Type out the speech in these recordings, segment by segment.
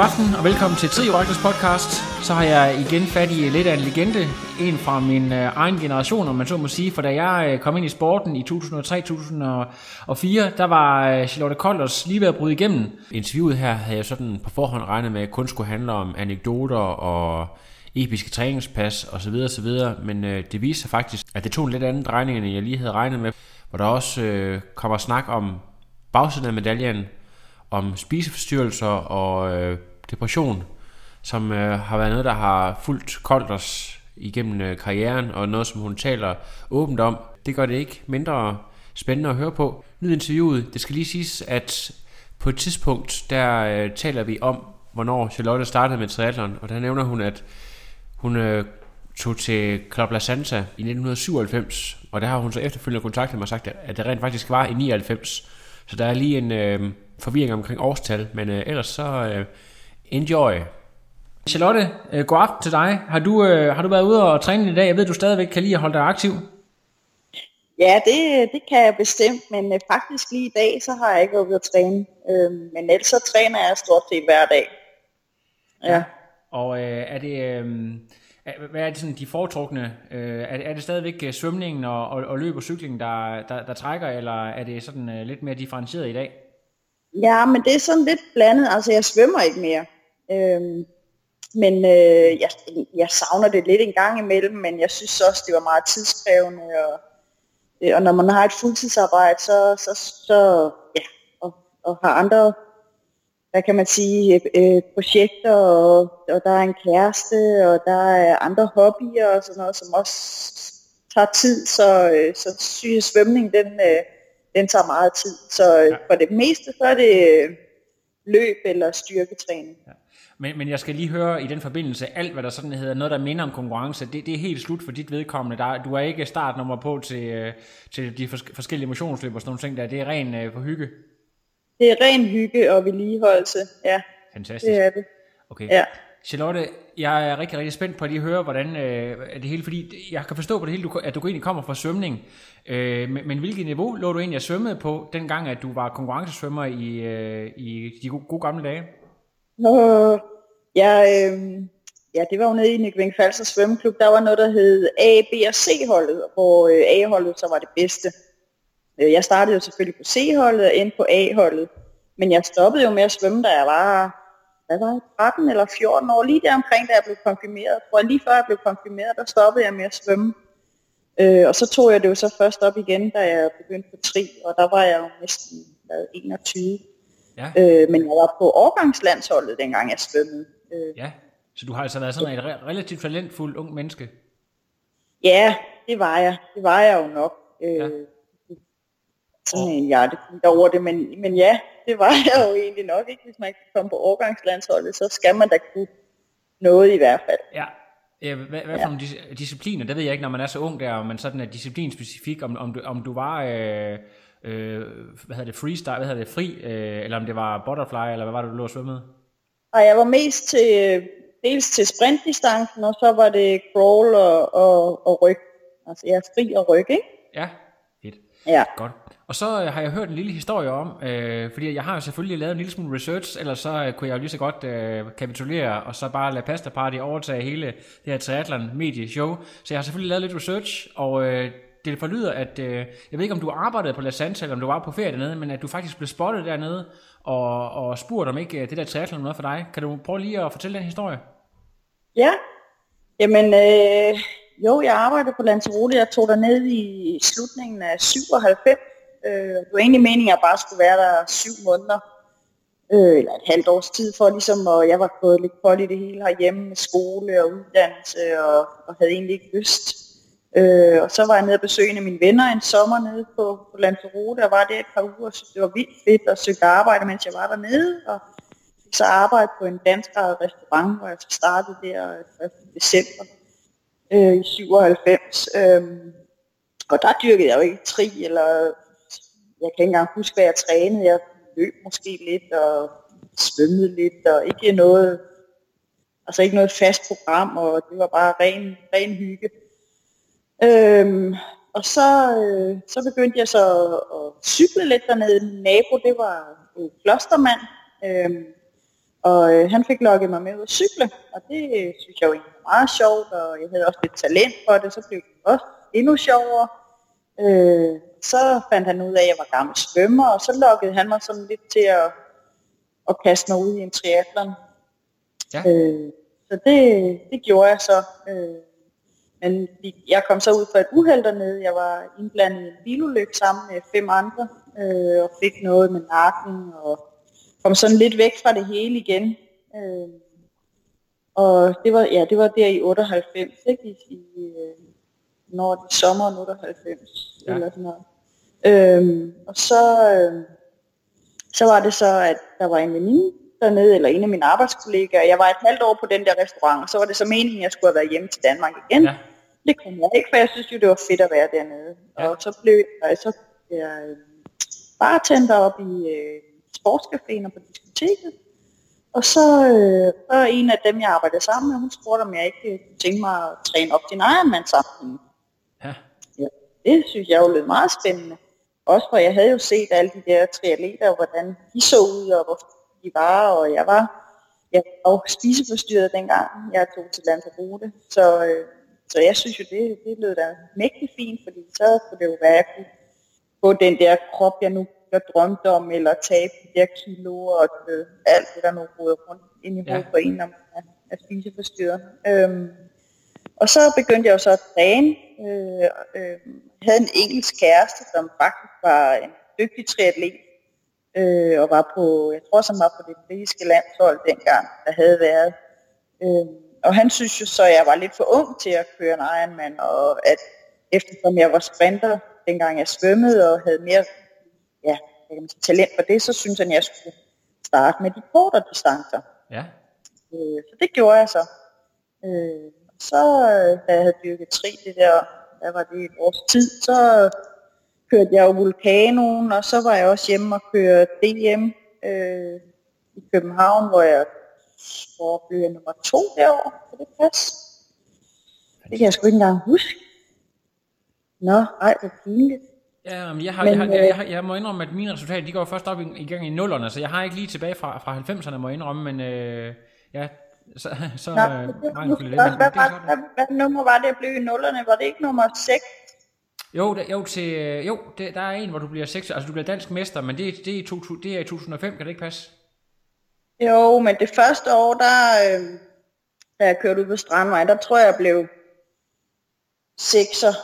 God aften og velkommen til Trioraklers podcast. Så har jeg igen fat i lidt af en legende, en fra min øh, egen generation, om man så må sige. For da jeg øh, kom ind i sporten i 2003-2004, der var øh, Charlotte Kolders lige ved at bryde igennem. Interviewet her havde jeg sådan på forhånd regnet med, at kun skulle handle om anekdoter og episke træningspas osv. osv. Men øh, det viste sig faktisk, at det tog en lidt anden drejning, end jeg lige havde regnet med. Hvor der også øh, kommer snak om bagsiden af medaljen, om spiseforstyrrelser og øh, depression, som øh, har været noget, der har fulgt Kolders igennem øh, karrieren, og noget, som hun taler åbent om. Det gør det ikke mindre spændende at høre på. Nyd interviewet. Det skal lige siges, at på et tidspunkt, der øh, taler vi om, hvornår Charlotte startede med triathlon, og der nævner hun, at hun øh, tog til Club La Santa i 1997, og der har hun så efterfølgende kontaktet mig og sagt, at det rent faktisk var i 99. Så der er lige en øh, forvirring omkring årstal, men øh, ellers så øh, enjoy. Charlotte, øh, god aften til dig. Har du, øh, har du været ude og træne i dag? Jeg ved, du stadigvæk kan lide at holde dig aktiv. Ja, det, det kan jeg bestemt, men øh, faktisk lige i dag, så har jeg ikke været ude at træne. Øh, men ellers så træner jeg stort set hver dag. Ja. ja. Og øh, er det... Øh, hvad er det sådan de foretrukne? Øh, er, er det stadigvæk øh, svømningen og, og, og løb og cykling, der, der, der trækker, eller er det sådan uh, lidt mere differentieret i dag? Ja, men det er sådan lidt blandet. Altså, jeg svømmer ikke mere. Øhm, men øh, jeg, jeg savner det lidt en gang imellem, men jeg synes også, det var meget tidskrævende. Og, øh, og når man har et fuldtidsarbejde, så, så, så ja, og, og har andre hvad kan man sige, øh, projekter, og, og der er en kæreste, og der er andre hobbyer og sådan noget, som også tager tid, så, øh, så synes jeg, svømning, den, øh, den tager meget tid. Så øh, ja. for det meste, så er det øh, løb eller styrketræning. Ja. Men, men jeg skal lige høre i den forbindelse, alt hvad der sådan hedder, noget der minder om konkurrence, det, det er helt slut for dit vedkommende. Der, du er ikke startnummer på til, øh, til de forskellige motionsløb og sådan nogle ting der. Det er ren øh, for hygge. Det er ren hygge og vedligeholdelse, ja. Fantastisk. Det er det. Okay. Ja. Charlotte, jeg er rigtig, rigtig spændt på at lige høre, hvordan øh, det hele, fordi jeg kan forstå på det hele, at du egentlig kommer fra svømning, øh, men, men hvilket niveau lå du egentlig at svømme på, dengang at du var konkurrencesvømmer i, øh, i de gode, gode gamle dage? Øh, ja, øh, ja, det var jo nede i Nykøbing Falster Svømmeklub, der var noget, der hed A, B og C-holdet, hvor øh, A-holdet så var det bedste. Øh, jeg startede jo selvfølgelig på C-holdet og endte på A-holdet. Men jeg stoppede jo med at svømme, da jeg var, hvad var jeg, 13 eller 14 år. Lige der omkring, da jeg blev konfirmeret. Tror jeg, lige før jeg blev konfirmeret, der stoppede jeg med at svømme. Øh, og så tog jeg det jo så først op igen, da jeg begyndte på tri, og der var jeg jo næsten hvad, 21. Ja. Øh, men jeg var på årgangslandsholdet, dengang jeg svømmede. Øh. Ja, så du har altså været sådan et relativt talentfuld ung menneske? Ja, det var jeg. Det var jeg jo nok. Øh, ja sådan en hjertepunkt over det, men, men ja, det var jeg jo egentlig nok ikke, hvis man ikke komme på overgangslandsholdet, så skal man da kunne noget i hvert fald. Ja, Ja, hvad, hvad for ja. nogle discipliner, det ved jeg ikke, når man er så ung der, men sådan er disciplinspecifik, om, om, du, om du var, øh, øh, hvad hedder det, freestyle, hvad hedder det, fri, øh, eller om det var butterfly, eller hvad var det, du lå og svømmede? Og jeg var mest til, dels til sprintdistancen, og så var det crawl og, og, og ryg. Altså jeg er fri og ryg, ikke? Ja, fedt. Ja. Godt. Og så øh, har jeg hørt en lille historie om, øh, fordi jeg har jo selvfølgelig lavet en lille smule research, ellers så øh, kunne jeg jo lige så godt øh, kapitulere, og så bare lade Pasta Party overtage hele det her triathlon medie show. Så jeg har selvfølgelig lavet lidt research, og øh, det forlyder, at, øh, jeg ved ikke om du arbejdede på La Santa, eller om du var på ferie dernede, men at du faktisk blev spottet dernede, og, og spurgt om ikke øh, det der triathlon noget for dig. Kan du prøve lige at fortælle den historie? Ja, jamen øh, jo, jeg arbejdede på Lanzarote, jeg tog ned i slutningen af 97, Øh, det var egentlig meningen, at jeg bare skulle være der syv måneder, øh, eller et halvt års tid for ligesom, og jeg var gået lidt kold i det hele herhjemme med skole og uddannelse, og, og havde egentlig ikke lyst. Øh, og så var jeg nede og besøge mine venner en sommer nede på, på Lanzarote, og var der et par uger, så det var vildt fedt at søge arbejde, mens jeg var dernede, og så arbejde på en dansk restaurant, hvor jeg så startede der øh, 1. december øh, i 97. Øh, og der dyrkede jeg jo ikke tri eller jeg kan ikke engang huske, hvad jeg trænede. Jeg løb måske lidt og svømmede lidt, og ikke noget, altså ikke noget fast program, og det var bare ren, ren hygge. Øhm, og så, øh, så begyndte jeg så at cykle lidt dernede. Min nabo, det var øh, klostermand. Øhm, Og øh, han fik lukket mig med ud at cykle, og det øh, synes jeg jo egentlig var meget sjovt, og jeg havde også lidt talent for det, så blev det også endnu sjovere. Øh, så fandt han ud af, at jeg var gammel svømmer, og så lukkede han mig sådan lidt til at, at kaste mig ud i en triathlon. Ja. Øh, så det, det gjorde jeg så. Øh, men jeg kom så ud for et uheld dernede. Jeg var indblandet i en bilulykke sammen med fem andre, øh, og fik noget med nakken, og kom sådan lidt væk fra det hele igen. Øh, og det var, ja, det var der i 98, ikke? I, i øh, når det sommeren 98, ja. eller sådan noget. Øhm, og så, øh, så var det så, at der var en veninde dernede, eller en af mine arbejdskollegaer. Jeg var et halvt år på den der restaurant, og så var det så meningen, at jeg skulle have været hjemme til Danmark igen. Ja. Det kunne jeg ikke, for jeg synes jo, det var fedt at være dernede. Ja. Og så blev jeg, så jeg øh, bartender op i øh, sportscaféen og på diskoteket. Og så øh, var en af dem, jeg arbejdede sammen med, hun spurgte, om jeg ikke kunne tænke mig at træne op din Ironman sammen. Ja. ja. Det synes jeg jo lød meget spændende. Også for jeg havde jo set alle de der triatleter, hvordan de så ud, og hvor de var, og jeg var, jeg var spiseforstyrret dengang, jeg tog til Lanzarote. Så, øh, så jeg synes jo, det, det lød da mægtig fint, fordi så kunne det jo være, at jeg kunne få den der krop, jeg nu jeg drømte om, eller tabe de der kilo, og det, alt det, der nu roder rundt ind i hovedet ja. for en, når man er, er spiseforstyrret. Øhm, og så begyndte jeg jo så at træne. Øh, øh, havde en engelsk kæreste, som faktisk var en dygtig triatlet, øh, og var på, jeg tror, som var på det britiske landshold dengang, der havde været. Øh, og han synes jo så, at jeg var lidt for ung til at køre en Ironman, og at eftersom jeg var sprinter, dengang jeg svømmede, og havde mere ja, kan sige, talent for det, så synes han, at jeg skulle starte med de kortere distancer. Ja. Øh, så det gjorde jeg så. Øh, så øh, da jeg havde dyrket tri, det der, der var det et års tid, så kørte jeg jo vulkanoen, og så var jeg også hjemme og køre DM øh, i København, hvor jeg tror, blev jeg nummer to derovre på det pas. Det kan jeg sgu ikke engang huske. Nå, ej, hvor pinligt. Ja, men jeg, har, men, jeg, har, jeg, jeg, jeg må indrømme, at mine resultater, de går først op i, i gang i nullerne, så jeg har ikke lige tilbage fra, fra 90'erne, må jeg indrømme, men øh, ja, så, så Nå, øh, det, mange det. Men, hvad, det, var, hvad, hvad nummer var det, jeg blev i nullerne? Var det ikke nummer 6? Jo, der, jo, til, øh, jo det, der er en, hvor du bliver 6, altså du bliver dansk mester, men det, det, er, i to, det er i 2005, kan det ikke passe? Jo, men det første år, der, øh, da jeg kørte ud på Strandvej, der tror jeg, jeg blev 6'er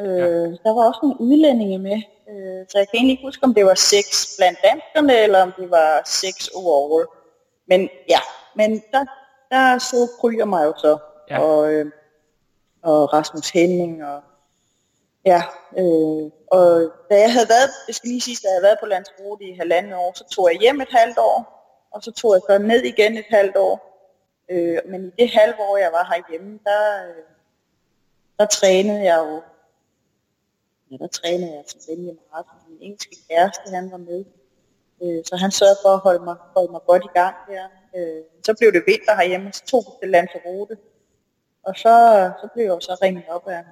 Øh, ja. Der var også nogle udlændinge med, øh, så jeg kan egentlig ikke huske, om det var seks blandt danskerne, eller om det var seks overall. Men ja, men der, der så Kryer mig jo så, ja. og, øh, og Rasmus Henning, og ja, øh, og da jeg havde været, det skal lige sige, da jeg havde været på Landsrode i halvandet år, så tog jeg hjem et halvt år, og så tog jeg så ned igen et halvt år. Øh, men i det halve år, jeg var herhjemme, der, øh, der trænede jeg jo ja, der trænede jeg selvfølgelig meget, fordi min engelske kæreste, han var med. Øh, så han sørgede for at holde mig, holde mig godt i gang der. Øh, så blev det vinter herhjemme, så tog vi til Lanzarote. Og så, så blev jeg så ringet op af,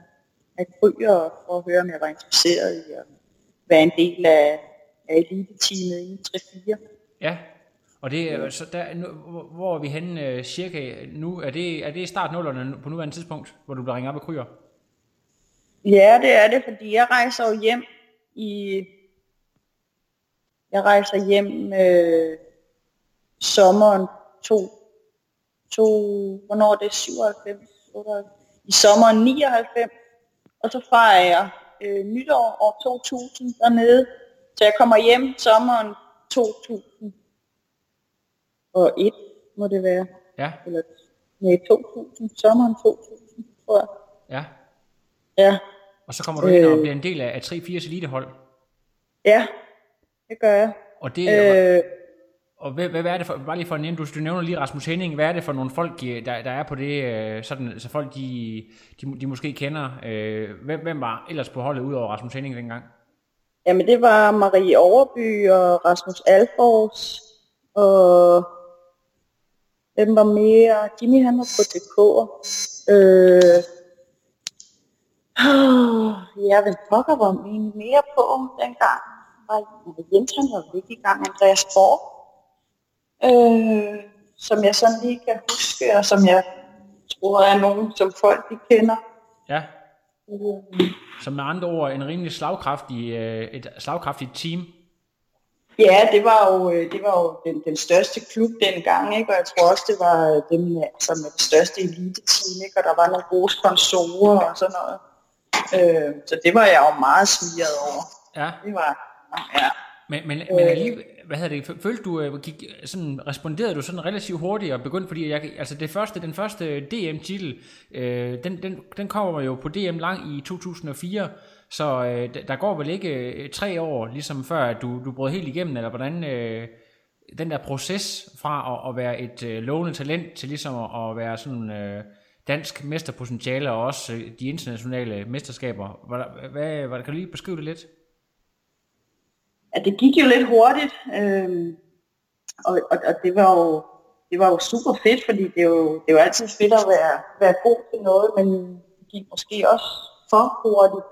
af kryger for at høre, om jeg var interesseret i at være en del af, af elite-teamet i 3-4. Ja, og det er så der, nu, hvor er vi henne uh, cirka nu? Er det, er det start nullerne på nuværende tidspunkt, hvor du bliver ringet op af kryer? Ja, det er det, fordi jeg rejser jo hjem i... Jeg rejser hjem øh, sommeren to, to, hvornår det? er 97, 98, i sommeren 99, og så fejrer jeg øh, nytår år 2000 dernede, så jeg kommer hjem sommeren 2001, må det være. Ja. Eller, nej, 2000, sommeren 2000, tror jeg. Ja. Ja. Og så kommer du ind og øh. bliver en del af, af 3-4's elitehold. Ja, det gør jeg. Og det, øh, og hvad, hvad, er det for, bare lige for at nævne, du, du nævner lige Rasmus Henning, hvad er det for nogle folk, der, der er på det, øh, sådan, så folk de, de, de måske kender, øh, hvem, hvem var ellers på holdet ud over Rasmus Henning dengang? Jamen det var Marie Overby og Rasmus Alfors, og hvem var mere, Jimmy han var på DK, øh, Oh, ja, hvad pokker var min mere på dengang? Var Jens han var virkelig i gang, Andreas Borg. øh, som jeg sådan lige kan huske, og som jeg tror er nogen, som folk de kender. Ja. Øh. Som med andre ord en rimelig slagkraftig, øh, et slagkraftigt team. Ja, det var jo, øh, det var jo den, den største klub dengang, ikke? og jeg tror også, det var øh, dem altså med det største elite-team, ikke? og der var nogle gode sponsorer og sådan noget. Øh, så det var jeg jo meget smiret over. Ja. Det var, ja. Men, men, men alligevel, hvad hedder det, følte du, øh, gik, sådan, responderede du sådan relativt hurtigt og begyndte, fordi jeg, altså det første, den første DM-titel, øh, den, den, den kommer jo på DM lang i 2004, så øh, der går vel ikke øh, tre år, ligesom før, at du, du brød helt igennem, eller hvordan øh, den der proces fra at, at være et øh, lovende talent til ligesom at, at være sådan øh, dansk mesterpotentiale og også øh, de internationale mesterskaber. Hvad, hvad, hvad, kan du lige beskrive det lidt? Ja, det gik jo lidt hurtigt, øh, og, og, og det var jo det var jo super fedt, fordi det er jo, det er jo altid fedt at være, være god til noget, men det gik måske også for hurtigt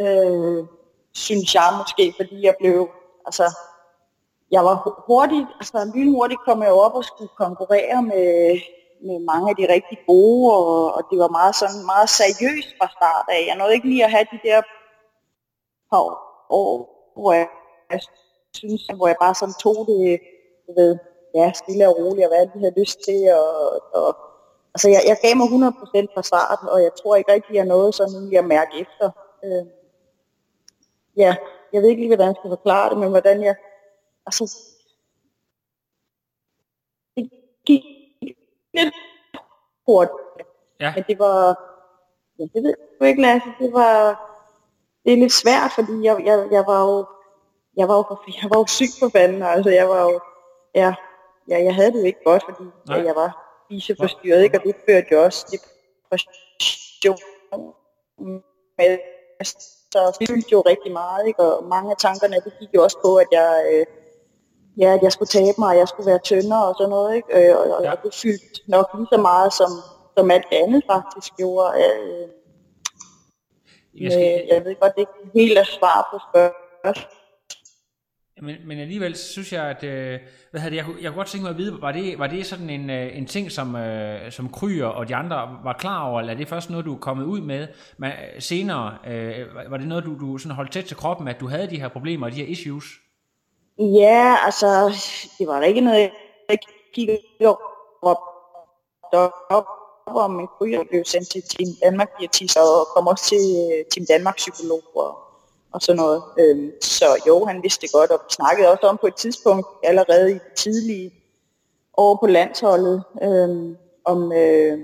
øh, synes jeg måske, fordi jeg blev, altså, jeg var hurtigt, altså lynhurtigt kom jeg op og skulle konkurrere med, med mange af de rigtig gode, og, og det var meget sådan meget seriøst fra start af. Jeg nåede ikke lige at have de der par år, hvor jeg, jeg synes, hvor jeg bare sådan tog det, du ved, ja, stille og roligt, og hvad jeg havde lyst til, og, og altså jeg, jeg gav mig 100% fra start, og jeg tror ikke rigtig, jeg nåede sådan lige at mærke efter. Øh, ja, jeg ved ikke lige, hvordan jeg skal forklare det, men hvordan jeg, altså, det gik lidt hurtigt. Ja. Men det var, ja, det ved jeg ikke, Lasse, det var, det er lidt svært, fordi jeg, jeg, jeg var jo, jeg var jo, jeg var jo syg på fanden, altså jeg var jo, ja, ja jeg havde det jo ikke godt, fordi ja, jeg var spiseforstyrret, ikke, og det førte jo også depression. Med så fyldte jo rigtig meget, ikke? og mange af tankerne, det gik jo også på, at jeg, øh, ja, at jeg skulle tabe mig, og jeg skulle være tyndere og sådan noget, ikke? Øh, og, ja. og det fyldte nok lige så meget, som, som alt andet faktisk gjorde. Øh, jeg, skal... øh, jeg ved godt, det ikke helt er svar på spørgsmålet men, men alligevel synes jeg, at øh, hvad havde det, jeg, jeg kunne godt tænke mig at vide, var det, var det sådan en, øh, en ting, som, øh, som Kryer og de andre var klar over, eller er det først noget, du er kommet ud med men, øh, senere? Øh, var det noget, du, du sådan holdt tæt til kroppen, at du havde de her problemer og de her issues? Ja, altså, det var da ikke noget, jeg kiggede op op om men Kryer blev sendt til Team Danmark og kom også til øh, Team Danmark psykolog og og sådan noget. Øhm, så jo, han vidste det godt, og vi snakkede også om på et tidspunkt, allerede i det tidlige år på landsholdet, øhm, om øh,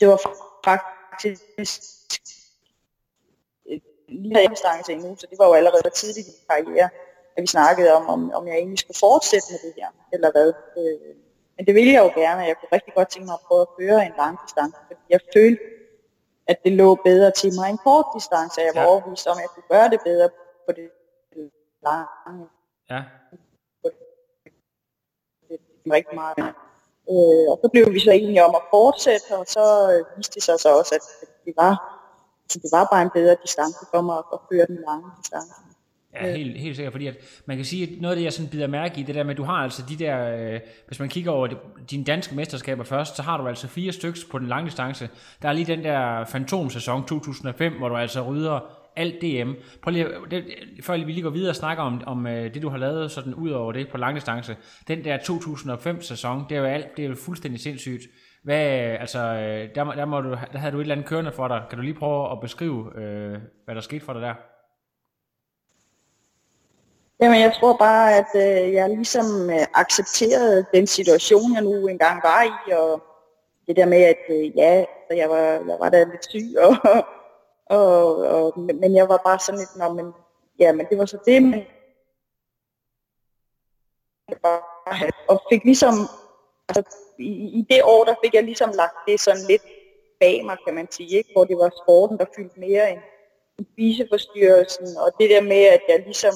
det var faktisk øh, lige havde jeg endnu, så det var jo allerede tidligt i min karriere, at vi snakkede om, om, om jeg egentlig skulle fortsætte med det her, eller hvad. Øh, men det ville jeg jo gerne, og jeg kunne rigtig godt tænke mig at prøve at føre en lang distance, fordi jeg følte, at det lå bedre til mig en kort distance, jeg var ja. overbevist om, at jeg kunne gøre det bedre på det lange. Ja. Det, det rigtig meget. Øh, og så blev vi så enige om at fortsætte, og så øh, viste det sig så også, at det var, altså det var bare en bedre distance for mig at føre den lange distance. Ja, helt, helt sikkert, fordi at man kan sige, at noget af det, jeg sådan bider mærke i, det der med, at du har altså de der, øh, hvis man kigger over de, dine danske mesterskaber først, så har du altså fire stykker på den lange distance. Der er lige den der fantomsæson 2005, hvor du altså rydder alt DM. Prøv lige, det, før vi lige går videre og snakker om, om øh, det, du har lavet sådan ud over det på lang distance. Den der 2005-sæson, det er jo alt, det er jo fuldstændig sindssygt. Hvad, altså, øh, der, der, må du, der havde du et eller andet kørende for dig. Kan du lige prøve at beskrive, øh, hvad der skete for dig der? Jamen, jeg tror bare, at øh, jeg ligesom øh, accepterede den situation, jeg nu engang var i, og det der med, at øh, ja, så jeg var, jeg var da lidt syg, og, og, og, men jeg var bare sådan lidt, Nå, men, ja, men det var så det, men og fik ligesom, altså, i, i det år, der fik jeg ligesom lagt det sådan lidt bag mig, kan man sige, ikke? hvor det var sporten, der fyldte mere end spiseforstyrrelsen, og det der med, at jeg ligesom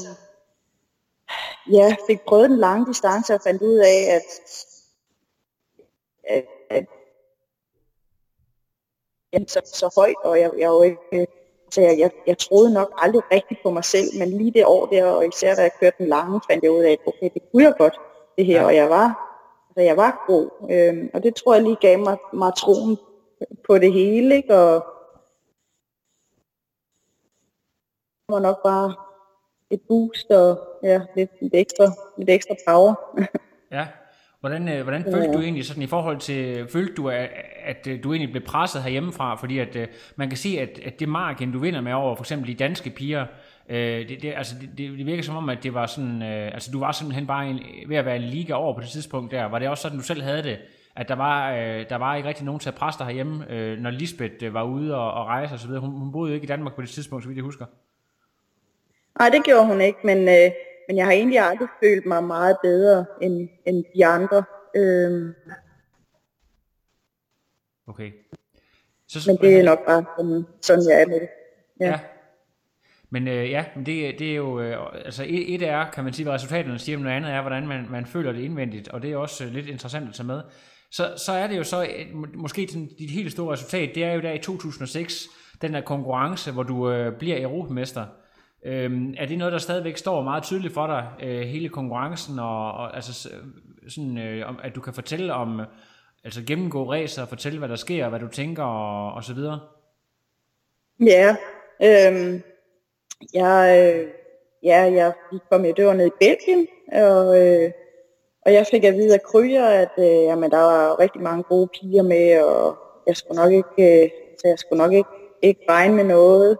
ja, fik prøvet den lange distance og fandt ud af, at, at, at jeg så, så højt, og jeg, jeg, jeg, så jeg, jeg, jeg troede nok aldrig rigtigt på mig selv, men lige det år der, og især da jeg kørte den lange, fandt jeg ud af, at okay, det kunne jeg godt. det her, ja. og jeg var, altså jeg var god. Øh, og det tror jeg lige gav mig, mig troen på det hele, ikke? Og var nok bare et boost og ja, lidt, lidt, ekstra, lidt ekstra power. ja. Hvordan, øh, hvordan følte du egentlig sådan i forhold til, følte du, at, at øh, du egentlig blev presset herhjemmefra, fordi at man kan se, at, at det marken, du vinder med over for eksempel de danske piger, det, det, altså det, det, virker som om, at det var sådan, altså du var simpelthen bare en, ved at være en liga over på det tidspunkt der. Var det også sådan, du selv havde det, at der var, der var ikke rigtig nogen til at presse dig herhjemme, når Lisbeth var ude og, og rejse osv.? Hun, hun boede jo ikke i Danmark på det tidspunkt, så vidt jeg husker. Nej, det gjorde hun ikke, men, øh, men jeg har egentlig aldrig følt mig meget bedre end, end de andre. Øh, okay. Så, men det er nok bare sådan, sådan jeg er med det. Ja. ja. Men øh, ja, men det, det er jo, øh, altså et, et er, kan man sige, hvad resultaterne siger, men noget andet er, hvordan man, man føler det indvendigt, og det er også øh, lidt interessant at tage med. Så, så er det jo så, øh, måske sådan, dit helt store resultat, det er jo der i 2006, den der konkurrence, hvor du øh, bliver europamester. Øhm, er det noget, der stadigvæk står meget tydeligt for dig, øh, hele konkurrencen, og, og altså, sådan, øh, at du kan fortælle om, altså gennemgå racer, og fortælle, hvad der sker, hvad du tænker, og, og så videre? Ja, øh, jeg, øh, ja, jeg kom jo dør ned i Belgien, og, øh, og jeg fik at vide af Kryer, at øh, jamen, der var rigtig mange gode piger med, og jeg skulle nok ikke, øh, så jeg skulle nok ikke, ikke regne med noget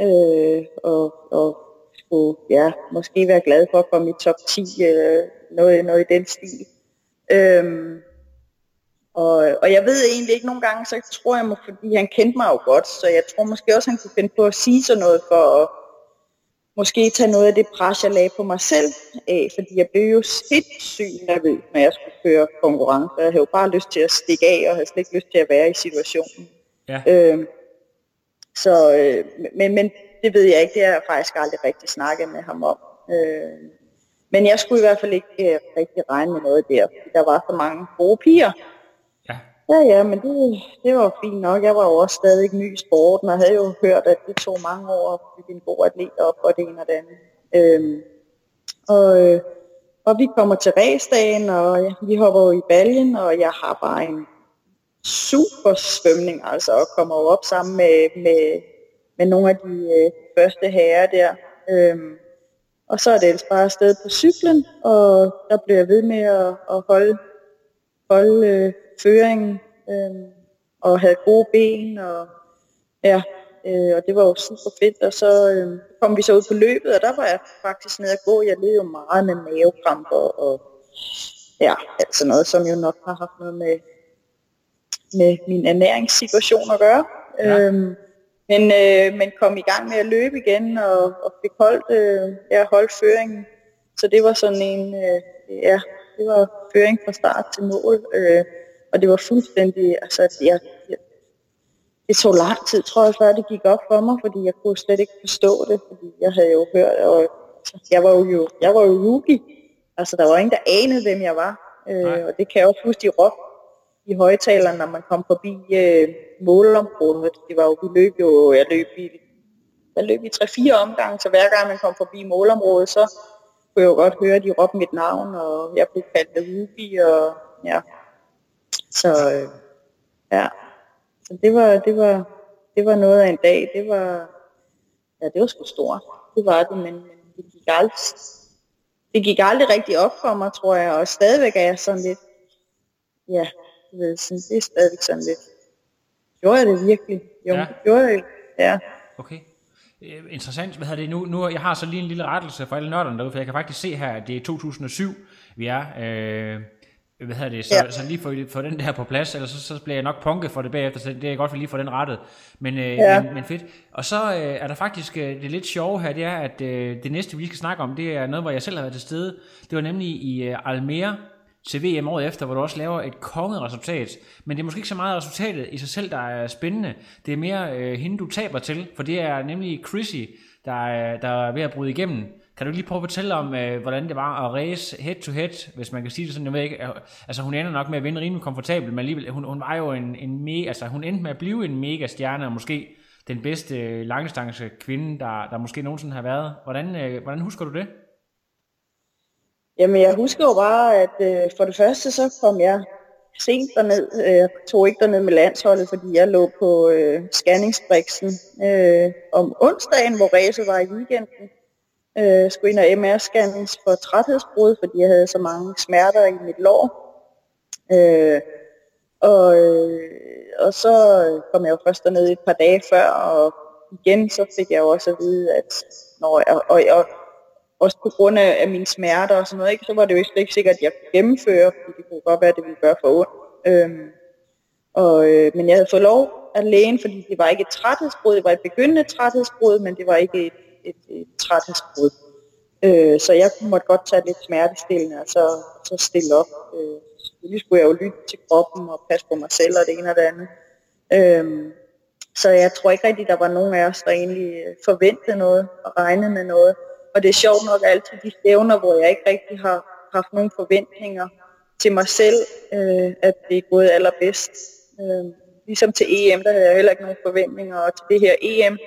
øh, og, og skulle ja, måske være glad for at komme i top 10 eller noget, noget i den stil. Øhm, og, og jeg ved egentlig ikke nogle gange, så tror jeg, fordi han kendte mig jo godt, så jeg tror måske også, han kunne finde på at sige sådan noget for at måske tage noget af det pres, jeg lagde på mig selv af, fordi jeg blev jo sindssygt nervøs, når jeg skulle føre konkurrence. Jeg havde jo bare lyst til at stikke af, og havde slet ikke lyst til at være i situationen. Ja. Øhm, så, øh, men, men det ved jeg ikke, det har jeg faktisk aldrig rigtig snakket med ham om. Øh, men jeg skulle i hvert fald ikke øh, rigtig regne med noget der, fordi der var så mange gode piger. Ja, ja, ja men det, det var fint nok. Jeg var jo også stadig ny i sporten, og havde jo hørt, at det tog mange år at bygge en god atlet op, og det ene og det andet. Øh, og, øh, og vi kommer til ræsdagen, og ja, vi hopper jo i baljen, og jeg har bare en super svømning, altså, og kommer jo op sammen med, med, med nogle af de øh, første herrer der. Øhm, og så er det ellers bare afsted på cyklen, og der bliver jeg ved med at, at holde, holde øh, føringen, øh, og have gode ben, og ja, øh, og det var jo super fedt, og så øh, kom vi så ud på løbet, og der var jeg faktisk nede at gå, jeg led jo meget med mavekramper, og ja, altså noget, som jo nok har haft noget med, med min ernæringssituation at gøre. Ja. Øhm, men, øh, men kom i gang med at løbe igen og, og fik holdt, øh, ja, holdt føringen. Så det var sådan en, øh, ja, det var føring fra start til mål. Øh, og det var fuldstændig, altså jeg, jeg, det tog lang tid, tror jeg, før det gik op for mig, fordi jeg kunne slet ikke forstå det, fordi jeg havde jo hørt, og altså, jeg var jo, jeg var jo rookie. Altså der var ingen, der anede, hvem jeg var. Øh, og det kan jeg også huske, de råbte i højtalerne, når man kom forbi øh, målområdet. Det var jo, vi løb jo, jeg løb i, jeg løb i 3-4 omgange, så hver gang man kom forbi målområdet, så kunne jeg jo godt høre, at de råbte mit navn, og jeg blev kaldt Ruby, og ja. Så øh, ja, så det var, det var, det var noget af en dag. Det var, ja, det var sgu stort. Det var det, men, men det gik aldrig, det gik aldrig rigtig op for mig, tror jeg, og stadigvæk er jeg sådan lidt, ja, sådan, det er stadigvæk sådan lidt. Gjorde jeg det virkelig? Jo, ja. det gjorde jeg. Ja. Okay. Øh, interessant. Hvad hedder det nu? nu? Jeg har så lige en lille rettelse for alle nørderne derude, for jeg kan faktisk se her, at det er 2007, vi er. Øh, hvad hedder det, så, ja. så lige få, få den der på plads, eller så, så bliver jeg nok punket for det bagefter, så det er godt for lige få den rettet. Men, øh, ja. men, men fedt. Og så øh, er der faktisk, øh, det lidt sjove her, det er, at øh, det næste, vi skal snakke om, det er noget, hvor jeg selv har været til stede. Det var nemlig i øh, Almere, til VM året efter, hvor du også laver et konget resultat. Men det er måske ikke så meget resultatet i sig selv, der er spændende. Det er mere øh, hende, du taber til, for det er nemlig Chrissy, der er, der er ved at bryde igennem. Kan du lige prøve at fortælle om, øh, hvordan det var at race head to head, hvis man kan sige det sådan, jeg ved ikke, øh, altså hun ender nok med at vinde rimelig komfortabelt, men alligevel, hun, hun var jo en, en mega, altså hun endte med at blive en mega stjerne, og måske den bedste øh, langdistance kvinde, der, der måske nogensinde har været. Hvordan, øh, hvordan husker du det? Jamen, jeg husker jo bare, at øh, for det første, så kom jeg sent derned. Øh, jeg tog ikke derned med landsholdet, fordi jeg lå på øh, scanningsbriksen øh, om onsdagen, hvor ræset var i weekenden. Øh, skulle ind og MR-scannes for træthedsbrud, fordi jeg havde så mange smerter i mit lår. Øh, og, øh, og så kom jeg jo først derned et par dage før, og igen så fik jeg jo også at vide, at når jeg, og, og, også på grund af, af mine smerter og sådan noget, ikke, så var det jo ikke sikkert, at jeg kunne gennemføre, fordi det kunne godt være, at det ville gøre for ondt. Øhm, og, øh, men jeg havde fået lov af lægen, fordi det var ikke et træthedsbrud, det var et begyndende træthedsbrud, men det var ikke et, et, et træthedsbrud. Øh, så jeg måtte godt tage lidt smertestillende og så, så stille op. Øh, selvfølgelig skulle jeg jo lytte til kroppen og passe på mig selv og det ene og det andet. Øh, så jeg tror ikke rigtig, der var nogen af os, der egentlig øh, forventede noget og regnede med noget. Og det er sjovt nok altid de stævner, hvor jeg ikke rigtig har haft nogen forventninger til mig selv, øh, at det er gået allerbedst. Øh, ligesom til EM, der havde jeg heller ikke nogen forventninger, og til det her EM,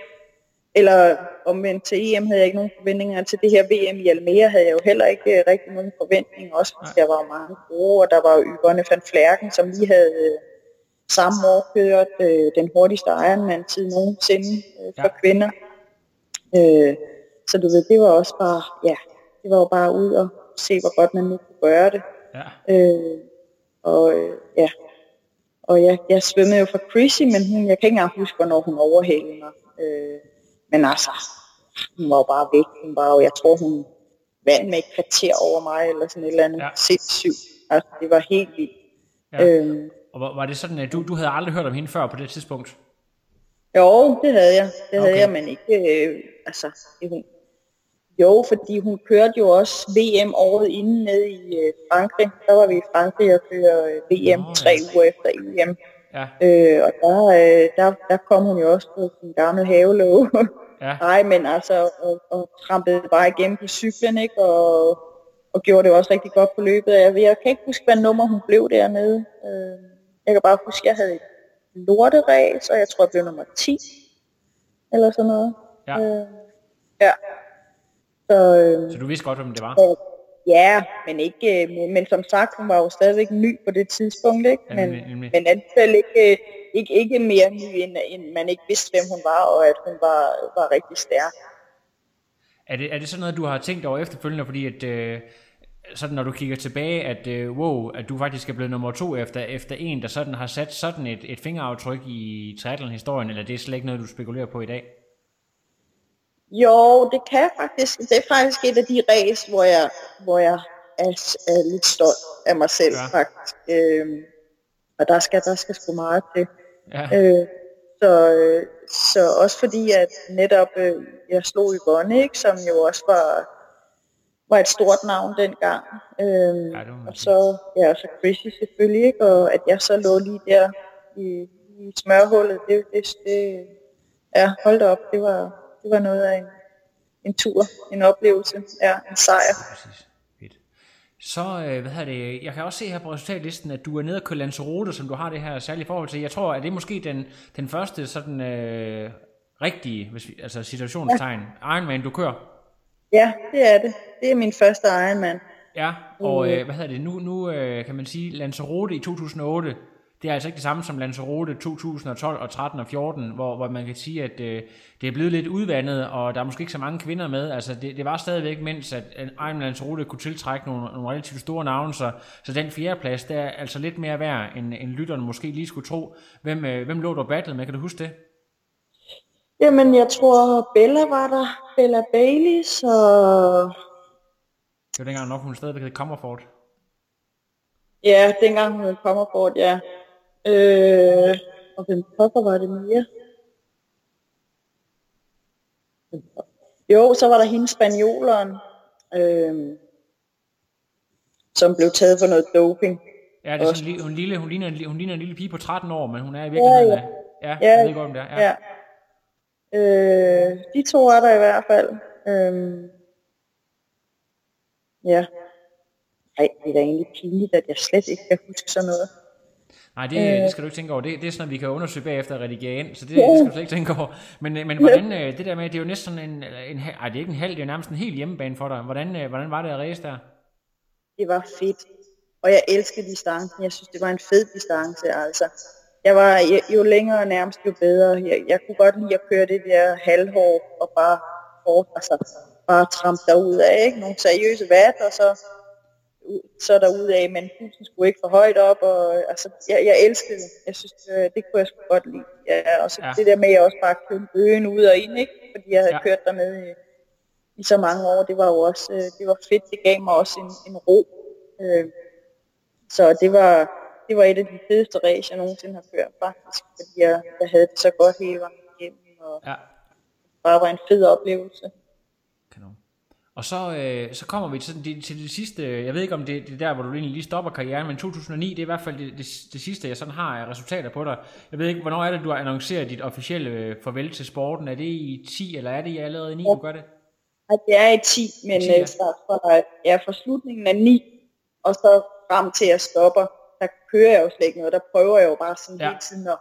eller omvendt til EM havde jeg ikke nogen forventninger, til det her VM i Almere havde jeg jo heller ikke øh, rigtig nogen forventninger, også fordi der var mange gode, og der var jo Yvonne van Flerken, som lige havde øh, samme år kørt øh, den hurtigste Ironman-tid nogensinde øh, for ja. kvinder. Øh, så du ved, det var også bare, ja, det var jo bare ud og se, hvor godt man nu kunne gøre det. Ja. Øh, og øh, ja, og jeg, jeg svømmede jo for Chrissy, men hun, jeg kan ikke engang huske, hvornår hun overhalede mig. Øh, men altså, hun var jo bare væk. Hun var jo, jeg tror, hun vandt med et kvarter over mig, eller sådan et eller andet ja. sindssygt. Altså, det var helt vildt. Ja. Øhm, og var, var det sådan, at du, du havde aldrig hørt om hende før på det tidspunkt? Jo, det havde jeg. Det okay. havde jeg, men ikke, øh, altså, hun, jo, fordi hun kørte jo også VM året inden ned i øh, Frankrig. Der var vi i Frankrig og kørte øh, VM Nå, tre uger efter EM. Ja. Øh, og der, øh, der, der kom hun jo også på sin gamle havelåg. ja. Nej, men altså, og, og trampede bare igennem på cyklen, ikke? Og, og gjorde det også rigtig godt på løbet. Jeg, jeg kan ikke huske, hvad nummer hun blev dernede. Øh, jeg kan bare huske, at jeg havde et lorteræs, og jeg tror, jeg blev nummer 10. Eller sådan noget. Ja. Øh, ja. Så, øh, så du vidste godt, hvem det var? Øh, ja, men ikke, øh, men, som sagt, hun var jo stadigvæk ny på det tidspunkt, ikke? Men, nemlig, men alligevel ikke, øh, ikke, ikke mere ny, end, end man ikke vidste, hvem hun var, og at hun var, var rigtig stærk. Er det, er det sådan noget, du har tænkt over efterfølgende, fordi at, øh, sådan når du kigger tilbage, at øh, wow, at du faktisk er blevet nummer to efter, efter en, der sådan har sat sådan et, et fingeraftryk i triathlon-historien, eller det er slet ikke noget, du spekulerer på i dag? Jo, det kan faktisk. Det er faktisk et af de ræs, hvor jeg, hvor jeg er, er lidt stolt af mig selv, ja. faktisk. Øhm, og der skal, der skal sgu meget til. Ja. Øh, så, så også fordi, at netop øh, jeg slog i Bonne, ikke, som jo også var, var et stort navn dengang. Øhm, ja, og så, ja, så Chrissy selvfølgelig, ikke, og at jeg så lå lige der i, i smørhullet, det, det, det ja, hold op, det var, det var noget af en, en tur, en oplevelse, ja, en sejr. Præcis. Så, øh, hvad hedder det, jeg kan også se her på resultatlisten, at du er nede og køre Lanzarote, som du har det her særlige forhold til. Jeg tror, at det er måske den, den første sådan øh, rigtige, hvis vi, altså situationstegn, ja. Ironman, du kører. Ja, det er det. Det er min første Ironman. Ja, og øh, hvad hedder det, nu, nu øh, kan man sige, Lanzarote i 2008, det er altså ikke det samme som Lanzarote 2012 og 13 og 14, hvor, hvor man kan sige, at øh, det er blevet lidt udvandet, og der er måske ikke så mange kvinder med. Altså det, det var stadigvæk, mens at Iron Lanzarote kunne tiltrække nogle, nogle relativt store navne, så, så den fjerde plads, der er altså lidt mere værd, end, end lytterne måske lige skulle tro. Hvem, øh, hvem lå du battlet med? Kan du huske det? Jamen, jeg tror, Bella var der. Bella Bailey, så... Det var dengang nok, hun stadigvæk hed Comerford. Ja, dengang hun hed Comerford, ja. Øh, og hvem pokker var det mere? Jo, så var der hende spanjoleren, øh, som blev taget for noget doping. Ja, det er sådan, hun, lille, hun, ligner, hun ligner en lille pige på 13 år, men hun er i virkeligheden... Ja, ja. ja, ja jeg ved godt, om det er. Ja. ja. Øh, de to er der i hvert fald. Øh, ja. Ej, det er da egentlig pinligt, at jeg slet ikke kan huske sådan noget. Nej, det, øh. det skal du ikke tænke over. Det, det er sådan noget, vi kan undersøge bagefter og redigere ind, så det, det skal du slet ikke tænke over. Men, øh, men hvordan, øh, det der med, det er jo næsten en, en, ej, det er ikke en halv, det er jo nærmest en helt hjemmebane for dig. Hvordan, øh, hvordan var det at ræse der? det var fedt. Og jeg elskede distancen. Jeg synes, det var en fed distance. Altså. Jeg var, jo længere nærmest, jo bedre. Jeg, jeg kunne godt lide at køre det der halvhår og bare hårdt, altså bare trampe derud af, ikke? Nogle seriøse vat, og så, så derud af, men pulsen skulle ikke for højt op, og altså, jeg, jeg elskede det. Jeg synes, det, det kunne jeg sgu godt lide. Ja, og så ja. det der med, at jeg også bare kørte øen ud og ind, ikke? Fordi jeg havde ja. kørt dernede i, i så mange år, det var jo også, øh, det var fedt, det gav mig også en, en ro. Øh, så det var, det var et af de fedeste race, jeg nogensinde har kørt, faktisk, fordi jeg, jeg havde det så godt hele vejen igennem, og ja. bare var en fed oplevelse. Og så, øh, så kommer vi til, til, til det sidste, jeg ved ikke om det, det er der, hvor du lige stopper karrieren, men 2009, det er i hvert fald det, det, det sidste, jeg sådan har af resultater på dig. Jeg ved ikke, hvornår er det, du har annonceret dit officielle øh, farvel til sporten? Er det i 10, eller er det i allerede i 9, ja. du gør det? Ja, det er i 10, men 10, ja. så fra, ja, fra slutningen af 9, og så frem til jeg stopper, der kører jeg jo slet ikke noget. Der prøver jeg jo bare sådan ja. hele tiden at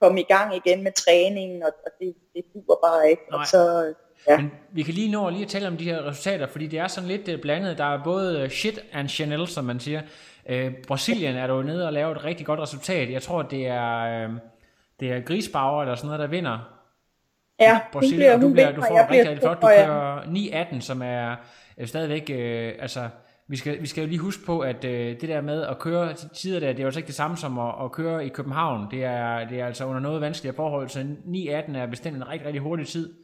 komme i gang igen med træningen, og, og det, det duer bare ikke. Nej. Og så, ja. Men vi kan lige nå lige at tale om de her resultater, fordi det er sådan lidt øh, blandet. Der er både øh, shit and Chanel, som man siger. Øh, Brasilien er du nede og laver et rigtig godt resultat. Jeg tror, det er, øh, det er Grisbauer eller sådan noget, der vinder. Ja, Brasilien, hun bliver, og du, bliver, du får rigtig, rigtig flot. Du kører 9-18, som er øh, stadigvæk, øh, altså vi skal, vi skal jo lige huske på, at øh, det der med at køre til tider der, det er jo altså ikke det samme som at, at køre i København. Det er, det er altså under noget vanskeligere forhold, så 9.18 er bestemt en rigtig, rigtig hurtig tid.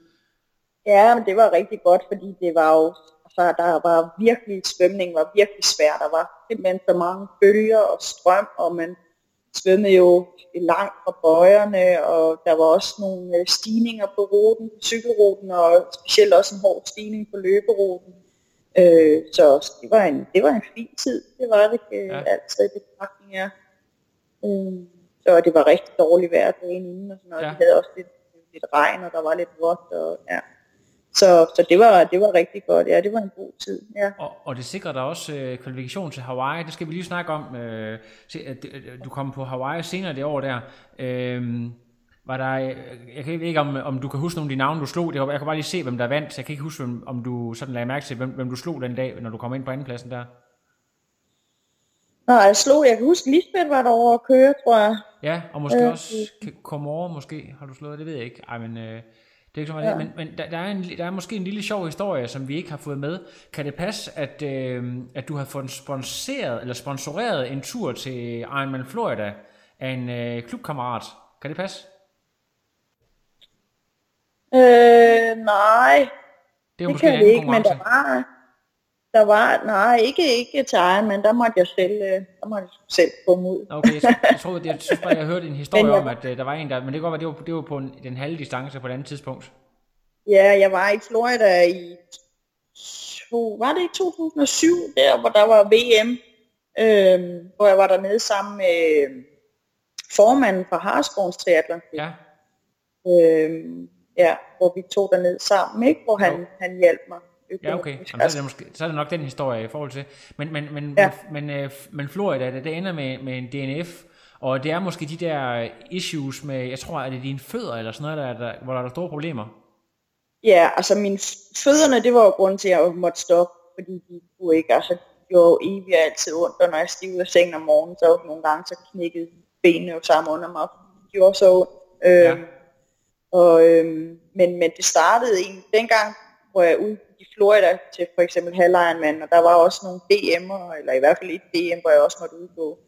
Ja, men det var rigtig godt, fordi det var jo, altså der var virkelig, svømning var virkelig svært. Der var simpelthen så mange bølger og strøm, og man svømmede jo langt fra bøjerne, og der var også nogle øh, stigninger på ruten, på cykelruten, og specielt også en hård stigning på løberuten. Øh, så det var, en, det var en fin tid, det var det øh, ja. altid i betragtning, ja. Øh, så det var rigtig dårligt vejr dagen inden, og sådan noget. Ja. Vi havde også lidt, lidt regn, og der var lidt vådt, og ja. Så, så det, var, det var rigtig godt, ja, det var en god tid, ja. Og, og det sikrer dig også øh, kvalifikation til Hawaii, det skal vi lige snakke om. Øh, se, at, du kom på Hawaii senere det år der. Øh, var der, jeg kan ikke om, om du kan huske nogle af de navne, du slog. Jeg kan bare lige se, hvem der vandt. Så jeg kan ikke huske, om du sådan lagde mærke til, hvem, hvem du slog den dag, når du kom ind på andenpladsen der. Nå, jeg slog, jeg kan huske, Lisbeth var derovre at køre, tror jeg. Ja, og måske øh, også over, måske har du slået, det ved jeg ikke. Ej, men øh, det er ikke så meget ja. men, men der, der, er en, der er måske en lille sjov historie, som vi ikke har fået med. Kan det passe, at, øh, at du har fået sponsoreret, eller sponsoreret en tur til Ironman Florida af en øh, klubkammerat? Kan det passe? Øh, nej. Det, er det kan vi ikke, men der var, der var, nej, ikke, ikke til egen, men der måtte jeg selv, øh, der måtte jeg selv komme ud. Okay, så jeg tror, jeg synes bare, jeg hørte en historie jeg, om, at uh, der var en, der, men det kan godt være, det var, det var på en, den halve distance på et andet tidspunkt. Ja, jeg var i Florida i, to, var det i 2007, der hvor der var VM, øh, hvor jeg var dernede sammen med formanden for Harsborns Triathlon. Ja. Øh, ja, hvor vi tog ned sammen, ikke? hvor han, han hjalp mig. Ja, okay. Jamen, så, er det måske, så er det nok den historie i forhold til. Men, men, men, ja. men, men, øh, men Florida, det, det ender med, med en DNF, og det er måske de der issues med, jeg tror, er det dine fødder eller sådan noget, der, der, hvor der er store problemer? Ja, altså mine fødderne, det var jo grunden til, at jeg måtte stoppe, fordi de kunne ikke, altså de gjorde evigt altid ondt, og når jeg stiv ud af sengen om morgenen, så nogle gange så knækkede benene jo sammen under mig, de gjorde så ondt. Øh, ja. Øhm, og, øhm, men, men det startede en, dengang, hvor jeg ud i Florida til for eksempel Halvironman, og der var også nogle DM'er, eller i hvert fald et DM, hvor jeg også måtte udgå,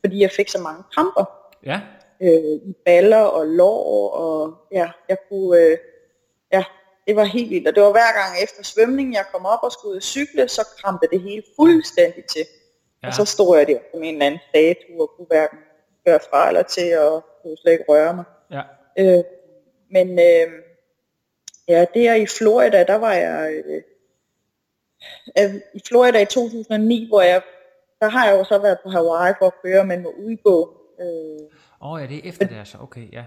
fordi jeg fik så mange kramper. Ja. Øh, I baller og lår, og ja, jeg kunne, øh, ja, det var helt vildt. Og det var hver gang efter svømning, jeg kom op og skulle ud og cykle, så krampede det hele fuldstændig til. Ja. Og så stod jeg der med en eller anden statue og kunne hverken gøre fra eller til, og kunne slet ikke røre mig. Ja. Øh, men øh, ja, der i Florida, der var jeg... Øh, øh, I Florida i 2009, hvor jeg... Der har jeg jo så været på Hawaii for at køre, men må udgå. Øh, Åh øh, oh, ja, det er efter det altså. Okay, ja.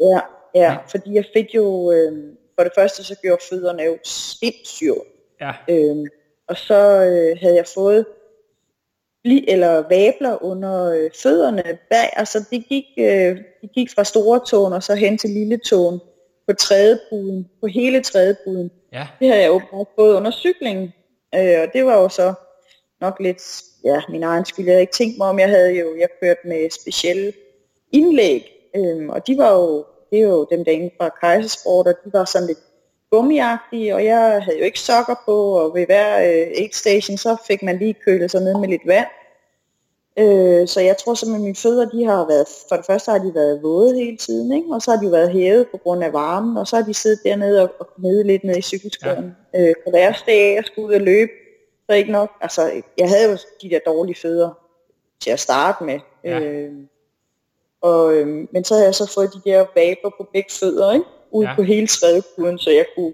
Ja, ja, ja. fordi jeg fik jo... Øh, for det første så gjorde fødderne jo sindssygt. Ja. Øh, og så øh, havde jeg fået bli, eller vabler under øh, fødderne bag. Altså det gik, øh, det gik fra store tåen og så hen til lille tåen på trædepuden, på hele trædepuden. Ja. Det havde jeg jo fået under cyklingen, øh, og det var jo så nok lidt ja, min egen skyld. Jeg havde ikke tænkt mig om, jeg havde jo, jeg kørt med specielle indlæg, øhm, og de var jo, det er jo dem der inde fra Kejsersport, og de var sådan lidt gummiagtige, og jeg havde jo ikke sokker på, og ved hver øh, aid station, så fik man lige kølet sig ned med lidt vand. Øh, så jeg tror simpelthen, at mine fødder, de har været, for det første har de været våde hele tiden, ikke? og så har de været hævet på grund af varmen, og så har de siddet dernede og, og nede lidt nede i cykelskoen. Ja. Øh, på deres dag, jeg skulle ud og løbe, så ikke nok, altså jeg havde jo de der dårlige fødder til at starte med. Ja. Øh, og, øh, men så havde jeg så fået de der vabler på begge fødder, ikke? ud ja. på hele tredjekuden, så jeg kunne...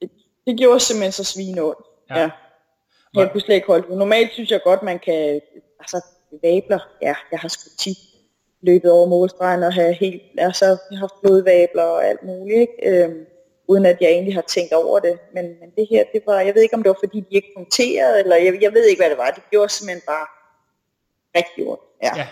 Det, det gjorde simpelthen så svin ondt. Ja. ja. Jeg kunne slet ikke holde. Normalt synes jeg godt, man kan... Altså, vabler, ja, jeg har sgu tit løbet over målstregen og have helt... Altså, jeg har haft blodvabler og alt muligt, ikke? Øhm, uden at jeg egentlig har tænkt over det. Men, men det her, det var... Jeg ved ikke, om det var, fordi de ikke punkterede, eller jeg, jeg ved ikke, hvad det var. Det gjorde simpelthen bare rigtig ondt. Ja. ja.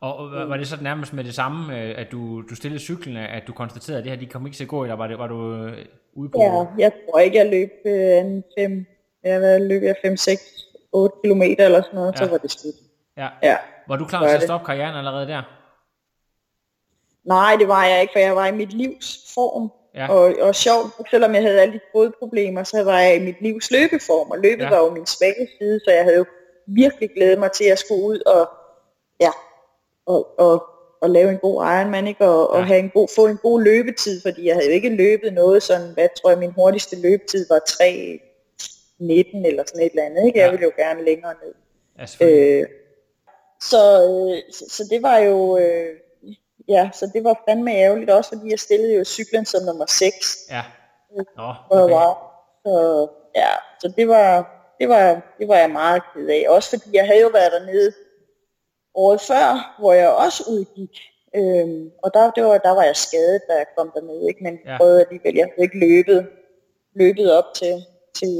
Og, og var det så nærmest med det samme, øh, at du, du stillede cyklen, at du konstaterede, at det her de kom ikke til at gå, eller var, det, var du øh, ude på? Ja, jeg tror ikke, jeg løb øh, en fem, jeg løb jeg 5, 6, 8 kilometer eller sådan noget, ja. så var det slut. Ja. ja. Var du klar til at stoppe karrieren allerede der? Nej, det var jeg ikke, for jeg var i mit livs form. Ja. Og, og sjovt, selvom jeg havde alle de fodproblemer, så var jeg i mit livs løbeform, og løbet ja. var jo min svage side, så jeg havde jo virkelig glædet mig til at skulle ud og ja, og, og, og lave en god Ironman, ikke? Og, ja. og have en god, få en god løbetid, fordi jeg havde jo ikke løbet noget sådan, hvad tror jeg, min hurtigste løbetid var 3, 19 eller sådan et eller andet, ikke? Jeg ja. ville jo gerne længere ned. Ja, øh, så, øh, så, så det var jo, øh, ja, så det var fandme ærgerligt også, fordi jeg stillede jo cyklen som nummer 6. Ja. Nå, okay. Wow. Så, ja, så det var, det var, det var jeg meget ked af. Også fordi jeg havde jo været dernede året før, hvor jeg også udgik. Øhm, og der, det var, der var jeg skadet, da jeg kom derned, ikke? men ja. prøvede alligevel, jeg havde ikke løbet, løbet op til, til,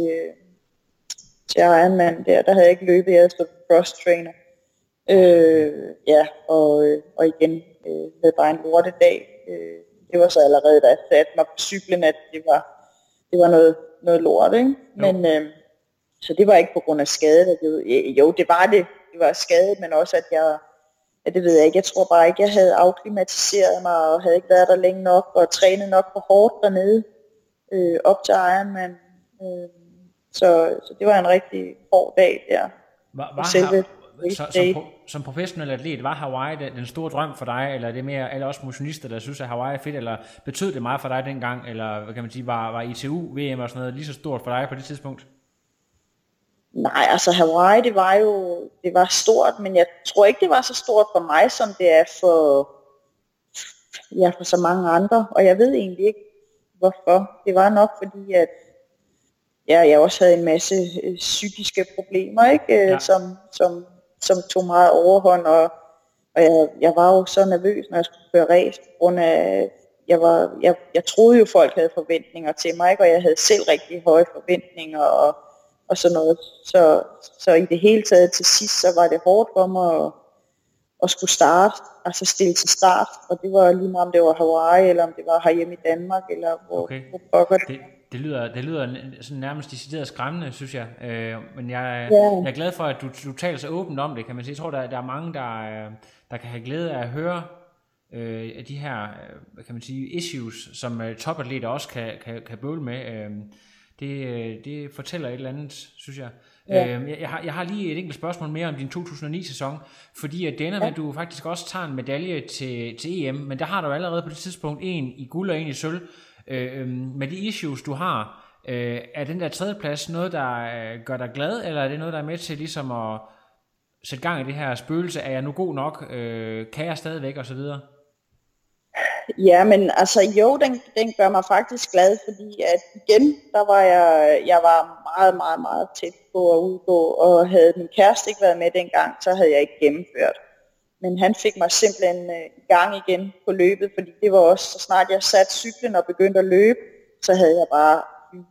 til Ironman der, der havde jeg ikke løbet, jeg havde stået cross trainer. Øh, ja, og, og igen, øh, havde bare en lortedag. Øh, det var så allerede, da jeg satte mig på cyklen, at det var, det var noget, noget lort, ikke? Men, øh, så det var ikke på grund af skade. Det, jo, det var det, det var skadet, men også at jeg, ja, det ved jeg ikke, jeg tror bare ikke, jeg havde afklimatiseret mig, og havde ikke været der længe nok, og trænet nok for hårdt dernede, øh, op til Ironman. Øh, så, så det var en rigtig hård dag der. Var, var selve så, som, som professionel atlet, var Hawaii den, den store drøm for dig, eller er det mere alle os motionister, der synes, at Hawaii er fedt, eller betød det meget for dig dengang, eller hvad kan man sige, var, var ITU, VM og sådan noget lige så stort for dig på det tidspunkt? Nej, altså Hawaii, det var jo det var stort, men jeg tror ikke, det var så stort for mig, som det er for, ja, for så mange andre. Og jeg ved egentlig ikke, hvorfor. Det var nok fordi, at ja, jeg også havde en masse øh, psykiske problemer, ikke? Øh, ja. Som, som, som tog meget overhånd, og, og jeg, jeg var jo så nervøs, når jeg skulle køre race, på grund af, jeg, var, jeg, jeg troede jo, folk havde forventninger til mig, ikke? og jeg havde selv rigtig høje forventninger, og og sådan noget. Så, så i det hele taget til sidst, så var det hårdt for mig at, at skulle starte, altså stille til start, og det var lige meget om det var Hawaii, eller om det var herhjemme i Danmark, eller hvor, okay. hvor pokker det. det. Det lyder, det lyder sådan nærmest decideret skræmmende, synes jeg. Øh, men jeg, ja. jeg er glad for, at du, du taler så åbent om det, kan man sige. Jeg tror, der, der er mange, der, der kan have glæde af at høre øh, de her, hvad kan man sige, issues, som uh, topatleter også kan, kan, kan bøvle med. Øh, det, øh, det fortæller et eller andet, synes jeg. Ja. Øh, jeg, har, jeg har lige et enkelt spørgsmål mere om din 2009-sæson, fordi at det ender ja. med, du faktisk også tager en medalje til, til EM, men der har du allerede på det tidspunkt en i guld og en i sølv. Øh, øhm, med de issues, du har, øh, er den der tredje plads noget, der øh, gør dig glad, eller er det noget, der er med til ligesom at sætte gang i det her spøgelse? Er jeg nu god nok? Øh, kan jeg stadigvæk? Og så videre? Ja, men altså jo, den, den gør mig faktisk glad, fordi at igen, der var jeg, jeg var meget, meget, meget tæt på at udgå, og havde min kæreste ikke været med dengang, så havde jeg ikke gennemført. Men han fik mig simpelthen øh, i gang igen på løbet, fordi det var også, så snart jeg satte cyklen og begyndte at løbe, så havde jeg bare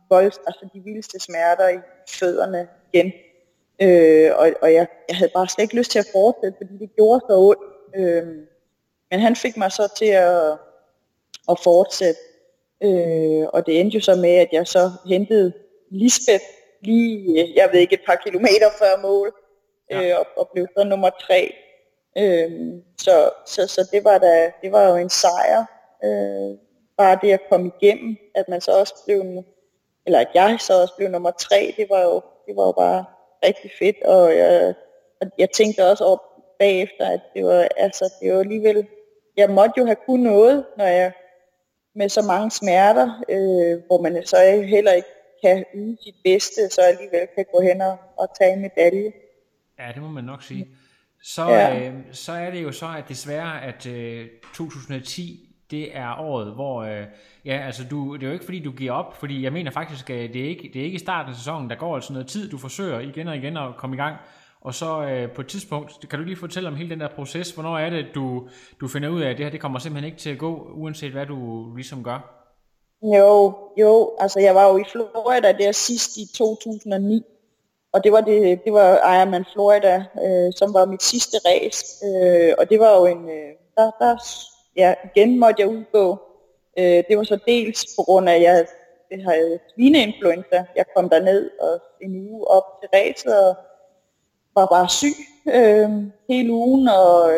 vold, altså de vildeste smerter i fødderne igen. Øh, og og jeg, jeg havde bare slet ikke lyst til at fortsætte, fordi det gjorde så ondt. Øh, men han fik mig så til at, at fortsætte. Øh, og det endte jo så med, at jeg så hentede Lisbeth lige, jeg ved ikke, et par kilometer før mål. ja. øh, og, og blev så nummer tre. Øh, så, så, så det var da, det var jo en sejr. Øh, bare det at komme igennem, at man så også blev, eller at jeg så også blev nummer tre, det var jo, det var jo bare rigtig fedt, og jeg, og jeg tænkte også over bagefter, at det var, altså, det var alligevel, jeg måtte jo have kunnet noget, når jeg med så mange smerter, øh, hvor man så heller ikke kan yde sit bedste, så alligevel kan gå hen og, og tage en medalje. Ja, det må man nok sige. Så, ja. øh, så er det jo så, at desværre, at øh, 2010 det er året, hvor, øh, ja, altså du, det er jo ikke fordi, du giver op, fordi jeg mener faktisk, at det er ikke, det er ikke i starten af sæsonen, der går altså noget tid, du forsøger igen og igen at komme i gang, og så øh, på et tidspunkt, kan du lige fortælle om hele den der proces, hvornår er det, du, du finder ud af, at det her, det kommer simpelthen ikke til at gå, uanset hvad du ligesom gør? Jo, jo, altså jeg var jo i Florida der sidst i 2009, og det var, det, det var Ironman Florida, øh, som var mit sidste race, øh, og det var jo en, øh, der, der ja, igen måtte jeg udgå. Øh, det var så dels på grund af, at jeg havde svineinfluenza. Jeg kom derned og en uge op til ræset og var bare syg øh, hele ugen, og,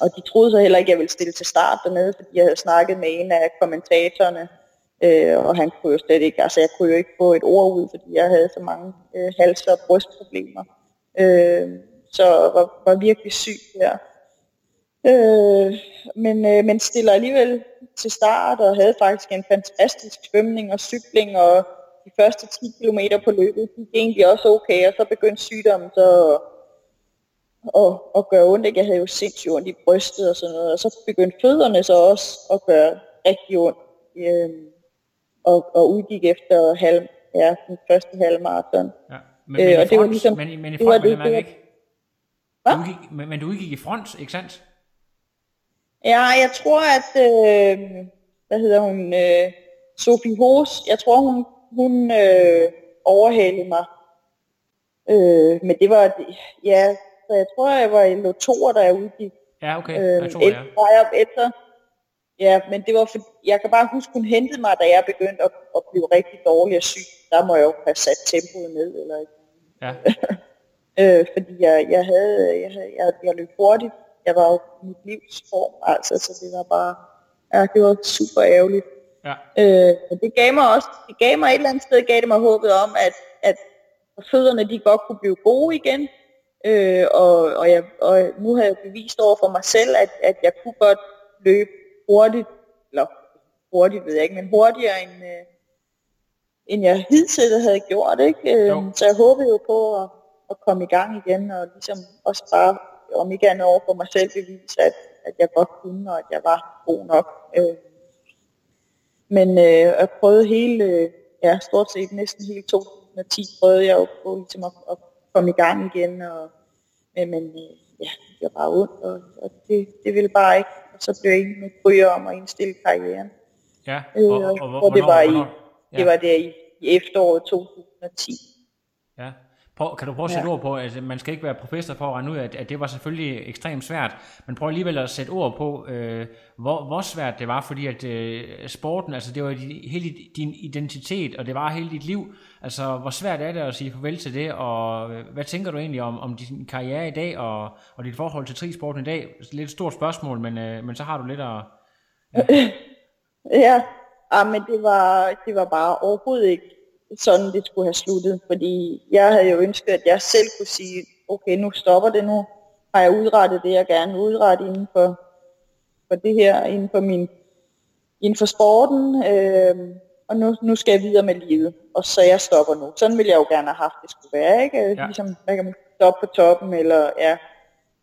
og de troede så heller ikke, at jeg ville stille til start dernede, fordi jeg havde snakket med en af kommentatorerne, øh, og han kunne jo slet ikke, altså jeg kunne jo ikke få et ord ud, fordi jeg havde så mange øh, hals- og brystproblemer. Øh, så var, var virkelig syg der. Øh, men, øh, men stiller alligevel til start og havde faktisk en fantastisk svømning og cykling og de første 10 km på løbet gik egentlig også okay, og så begyndte sygdommen så og, og gøre ondt. Jeg havde jo sindssygt ondt i brystet og sådan noget, og så begyndte fødderne så også at gøre rigtig ondt. Øh, og, og udgik efter halv, ja, den første halvmarathon. Ja. Men, men, øh, og det var ligesom, men, men i front, det var det, ikke? Du udgik, men, men du udgik i front, ikke sandt? Ja, jeg tror, at, øh, hvad hedder hun, øh, Sofie Hos, jeg tror, hun, hun øh, overhalede mig. Øh, men det var, ja, så jeg tror, jeg var i lot 2, da jeg udgik. Ja, okay. Øh, tror, ja. Jeg efter. Ja, men det var for, jeg kan bare huske, hun hentede mig, da jeg begyndte at, at blive rigtig dårlig og syg. Der må jeg jo have sat tempoet ned, eller ikke. Ja. øh, fordi jeg, jeg havde, jeg, havde, jeg, jeg løb hurtigt, jeg var jo mit livs form, altså, så det var bare, ja, det var super ærgerligt. Ja. Øh, men det gav mig også, det gav mig et eller andet sted, gav det mig håbet om, at, at fødderne de godt kunne blive gode igen, øh, og, og, jeg, og nu har jeg bevist over for mig selv, at, at jeg kunne godt løbe hurtigt, eller hurtigt ved jeg ikke, men hurtigere end, øh, end jeg hidtil havde gjort, ikke? Øh, så jeg håbede jo på at, at komme i gang igen, og ligesom også bare om ikke andet over for mig selv bevise, at, at jeg godt kunne, og at jeg var god nok. Øh. Men øh, jeg prøvede hele, øh, ja, stort set næsten hele 2010, prøvede jeg jo på ligesom at, at komme i gang igen, og, men, men øh, ja, det var bare ondt, og, og det, det ville bare ikke. Og så blev jeg egentlig kryer om at indstille karrieren. Ja, og, og, og, og, og det var i, ja. det var der i, i efteråret 2010. Ja, Prøv, kan du prøve at sætte ja. ord på, at man skal ikke være professor for at regne ud, at, at det var selvfølgelig ekstremt svært, men prøv alligevel at sætte ord på, øh, hvor, hvor svært det var, fordi at øh, sporten, altså det var hele din identitet, og det var hele dit liv, altså hvor svært er det at sige farvel til det, og øh, hvad tænker du egentlig om, om din karriere i dag, og, og dit forhold til trisporten i dag? Lidt et stort spørgsmål, men, øh, men så har du lidt at... Ja, ja. ja men det var, det var bare overhovedet ikke sådan det skulle have sluttet, fordi jeg havde jo ønsket, at jeg selv kunne sige, okay, nu stopper det nu, har jeg udrettet det, jeg gerne vil udrette inden for, for det her, inden for, min, inden for sporten, øh, og nu, nu skal jeg videre med livet, og så jeg stopper nu. Sådan ville jeg jo gerne have haft, det skulle være, ikke? Ja. Ligesom, man kan stoppe på toppen, eller ja.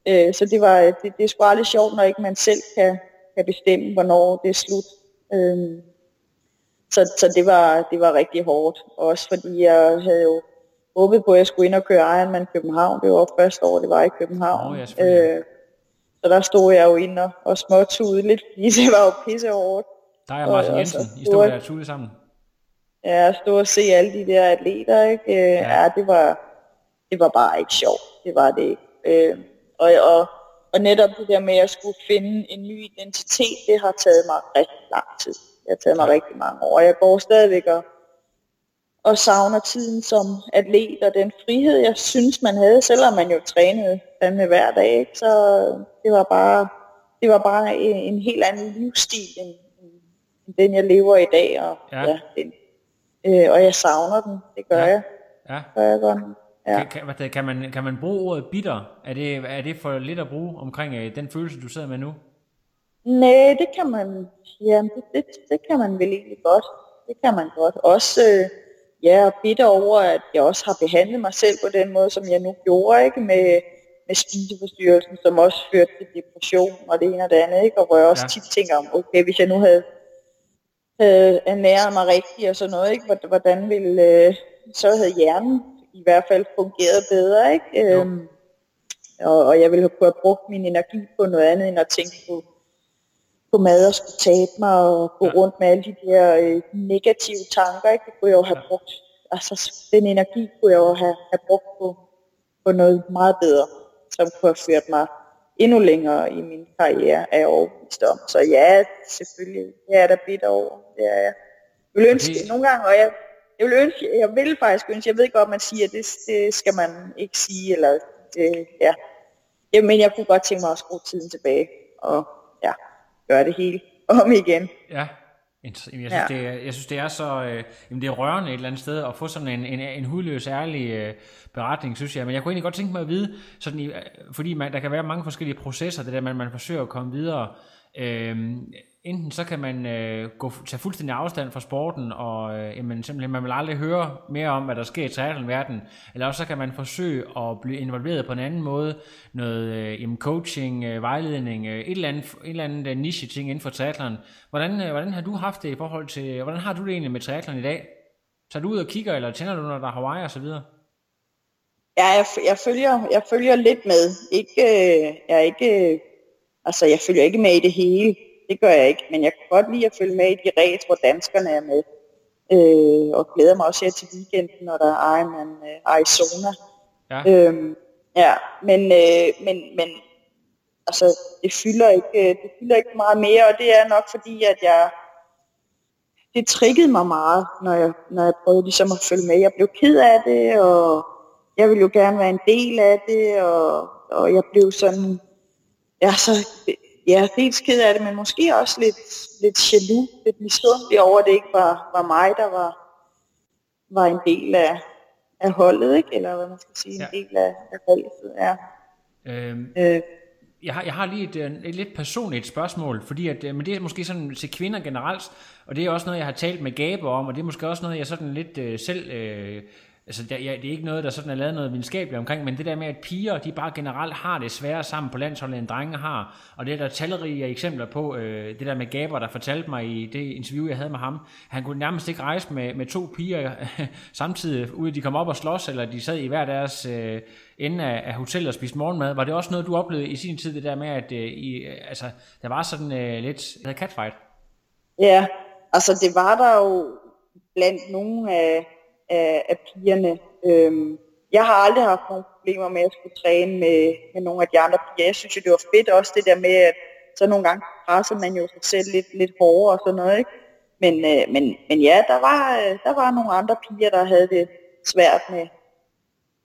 Øh, så det var, det, det er sgu aldrig sjovt, når ikke man selv kan, kan bestemme, hvornår det er slut. Øh, så, så det, var, det var rigtig hårdt. Også fordi jeg havde jo håbet på, at jeg skulle ind og køre Ironman København. Det var første år, det var i København. Oh, ja, øh, så der stod jeg jo ind og, og småtudede lidt, fordi det var jo pisse hårdt. Der er Martin Jensen, I stod der tude sammen. Ja, at stå og se alle de der atleter, ikke? Øh, ja. ja, det var, det var bare ikke sjovt. Det var det ikke. Øh, og, og, og netop det der med at skulle finde en ny identitet, det har taget mig rigtig lang tid. Det har taget mig rigtig mange år. Jeg går stadigvæk og, og savner tiden som atlet og den frihed, jeg synes, man havde, selvom man jo trænede med hver dag. Ikke? Så det var bare, det var bare en, en helt anden livsstil, end, end den, jeg lever i dag. Og, ja. Ja, den, øh, og jeg savner den, det gør ja. jeg. Ja. Gør jeg godt. Ja. Kan, kan, kan, man, kan man bruge ordet bitter? Er det, er det for lidt at bruge omkring øh, den følelse, du sidder med nu? Nej, det kan man, ja, det, det, det kan man vel egentlig godt. Det kan man godt. Også, øh, ja, og bitter over, at jeg også har behandlet mig selv på den måde, som jeg nu gjorde, ikke? Med, med spiseforstyrrelsen, som også førte til depression og det ene og det andet, ikke? Og hvor jeg også ja. tit tænker om, okay, hvis jeg nu havde, havde ernæret mig rigtigt og sådan noget, ikke? Hvordan ville, øh, så havde hjernen i hvert fald fungeret bedre, ikke? Øhm, og, og jeg ville have kunne have brugt min energi på noget andet, end at tænke på, på mad og skulle tabe mig og gå ja. rundt med alle de der øh, negative tanker. Ikke? Det kunne jeg jo have brugt. Altså, den energi kunne jeg jo have, have brugt på, på noget meget bedre, som kunne have ført mig endnu længere i min karriere, er jeg overbevist om. Så ja, selvfølgelig, jeg er der bitter over. Det er jeg. Jeg vil ønske det nogle gange, og jeg, jeg vil ønske, jeg vil faktisk ønske, jeg ved godt, man siger, at det, det skal man ikke sige, eller det, ja. Jamen, jeg kunne godt tænke mig at skrue tiden tilbage, og ja, gøre det hele om igen. Ja, jeg synes, ja. det, er, jeg synes, det er så øh, jamen det er rørende et eller andet sted at få sådan en, en, en hudløs, ærlig øh, beretning, synes jeg. Men jeg kunne egentlig godt tænke mig at vide, sådan i, fordi man, der kan være mange forskellige processer, det der, man, man forsøger at komme videre. Øh, enten så kan man øh, gå, tage fuldstændig afstand fra sporten, og øh, jamen, simpelthen man vil aldrig høre mere om, hvad der sker i triathlonverdenen, eller også så kan man forsøge at blive involveret på en anden måde, noget øh, jamen, coaching, øh, vejledning, øh, et eller andet, et eller andet øh, niche-ting inden for triathlon. Hvordan, øh, hvordan har du haft det i forhold til, øh, hvordan har du det egentlig med triathlon i dag? Tager du ud og kigger, eller tænder du, når der er Hawaii og så videre? Ja, jeg, jeg, følger, jeg følger lidt med. Ikke, øh, jeg er ikke, øh, altså jeg følger ikke med i det hele det gør jeg ikke, men jeg kan godt lide at følge med i de ræs, hvor danskerne er med. Øh, og glæder mig også her til weekenden, når der er Ironman øh, Arizona. Ja. Øhm, ja, men, øh, men, men altså, det fylder, ikke, øh, det fylder ikke meget mere, og det er nok fordi, at jeg, det triggede mig meget, når jeg, når jeg prøvede ligesom at følge med. Jeg blev ked af det, og jeg ville jo gerne være en del af det, og, og jeg blev sådan, ja, så ja, dels ked af det, men måske også lidt, lidt jaloux, lidt misundelig over, at det ikke var, var mig, der var, var en del af, af holdet, ikke? eller hvad man skal sige, ja. en del af, af holdet. Ja. Øhm, øh, jeg har, jeg har lige et, øh, et lidt personligt spørgsmål, fordi at, øh, men det er måske sådan til kvinder generelt, og det er også noget, jeg har talt med Gabe om, og det er måske også noget, jeg sådan lidt øh, selv øh, altså der, ja, det er ikke noget, der sådan er lavet noget videnskabeligt omkring, men det der med, at piger, de bare generelt har det sværere sammen på landsholdet, end drenge har, og det er der talrige eksempler på, øh, det der med Gaber, der fortalte mig i det interview, jeg havde med ham, han kunne nærmest ikke rejse med, med to piger samtidig, ude de kom op og slås, eller de sad i hver deres øh, ende af, af hotellet og spiste morgenmad. Var det også noget, du oplevede i sin tid, det der med, at øh, i, øh, altså, der var sådan øh, lidt, catfight? Ja, altså det var der jo blandt nogle af af, af pigerne. Øhm, jeg har aldrig haft nogle problemer med at skulle træne med, med nogle af de andre piger. Jeg synes jo, det var fedt også det der med, at så nogle gange presser man jo sig selv lidt, lidt hårdere og sådan noget. Ikke? Men, øh, men, men ja, der var, øh, der var nogle andre piger, der havde det svært med,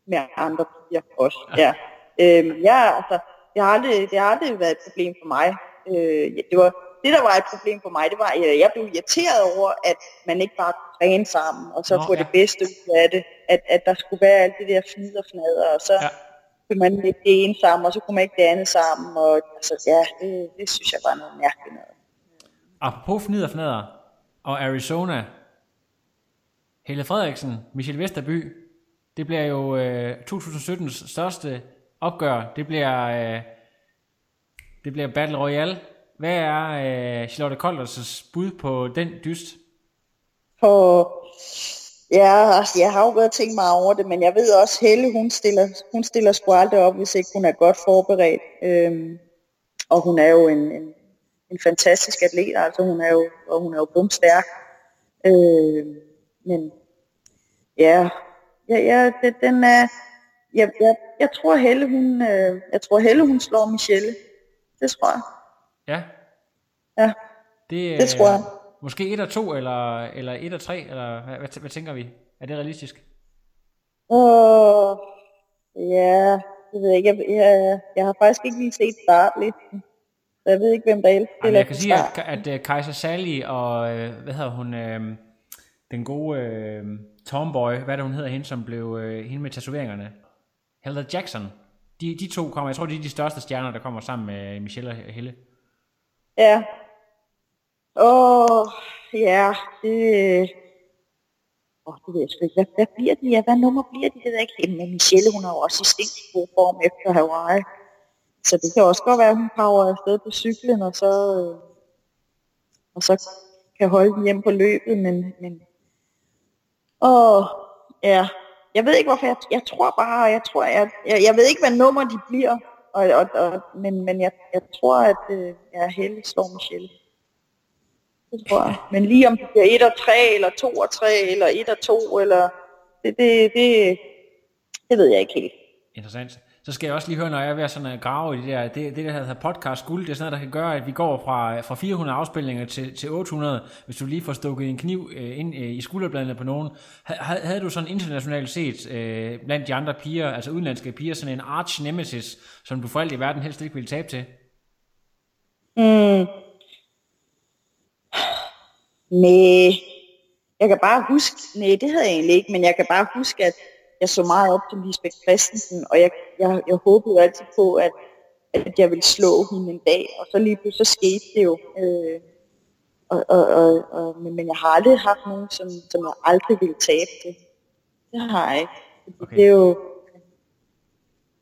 med andre piger også. Ja. Øhm, ja, altså, det har, aldrig, det har aldrig været et problem for mig. Øh, det var det, der var et problem for mig, det var, at jeg blev irriteret over, at man ikke bare træne sammen, og så Nå, få ja. det bedste ud af det. At, at der skulle være alt det der fnid og fnader, og så ja. kunne man ikke det ene sammen, og så kunne man ikke det andet sammen. Og altså, ja, det, det synes jeg var noget mærkeligt noget. Apropos fnid og fnader, og Arizona, Helle Frederiksen, Michel Vesterby, det bliver jo øh, 2017's største opgør. Det bliver, øh, det bliver Battle Royale hvad er øh, Charlotte Kolders bud på den dyst? På, ja, altså, jeg har jo været tænkt mig over det, men jeg ved også, Helle, hun stiller, hun stiller sgu aldrig op, hvis ikke hun er godt forberedt. Øhm, og hun er jo en, en, en fantastisk atlet, altså hun er jo, og hun er jo bumstærk. Øhm, men ja, ja, ja det, den er, jeg, jeg, jeg tror Helle, hun, øh, jeg tror Helle, hun slår Michelle. Det tror jeg. Ja. Ja, det, det tror jeg. Måske et og to, eller, eller et og tre, eller hvad, hvad, hvad tænker vi? Er det realistisk? Åh, ja, det ved jeg ikke. Jeg, jeg, jeg har faktisk ikke lige set startlisten. Så jeg ved ikke, hvem der ellers Jamen, jeg kan sige, start. at, at uh, Kaiser Sally og, uh, hvad hedder hun, uh, den gode uh, Tomboy, hvad er det, hun hedder, hende, som blev, uh, hende med tatoveringerne? Heather Jackson. De, de to kommer, jeg tror, de er de største stjerner, der kommer sammen med Michelle og Helle. Ja. Åh, ja, det... Åh, det ved jeg sgu ikke. Hvad, hvad bliver de? Ja, hvad nummer bliver de? Det ved jeg ikke. Men Michelle, hun er jo også i sindssygt god form efter Hawaii. Så det kan også godt være, at hun power afsted på cyklen, og så, øh, og så kan holde den hjem på løbet, men, men åh, ja, jeg ved ikke hvorfor, jeg, jeg tror bare, jeg tror, jeg, jeg, jeg ved ikke, hvad nummer de bliver, og, og, og, men, men jeg, jeg tror, at øh, jeg er heldig slår Michelle. Det tror jeg. Men lige om det bliver 1 og 3, eller 2 og 3, eller 1 og 2, eller det, det, det, det ved jeg ikke helt. Interessant. Så skal jeg også lige høre, når jeg er ved at sådan at grave i det der, det, det der hedder podcast guld, det er sådan noget, der kan gøre, at vi går fra, fra 400 afspilninger til, til 800, hvis du lige får stukket en kniv øh, ind øh, i skulderbladene på nogen. Havde, havde du sådan internationalt set, øh, blandt de andre piger, altså udenlandske piger, sådan en arch nemesis, som du for alt i verden helst ikke ville tabe til? Mm. Nej, jeg kan bare huske, nej det havde jeg egentlig ikke, men jeg kan bare huske, at jeg så meget op til Lisbeth Christensen, og jeg, jeg, jeg håbede altid på, at, at jeg ville slå hende en dag, og så lige pludselig så skete det jo. Øh, og, og, og, og, men, men jeg har aldrig haft nogen, som, som jeg aldrig ville tabe til. Det har jeg ikke. Okay. Det er jo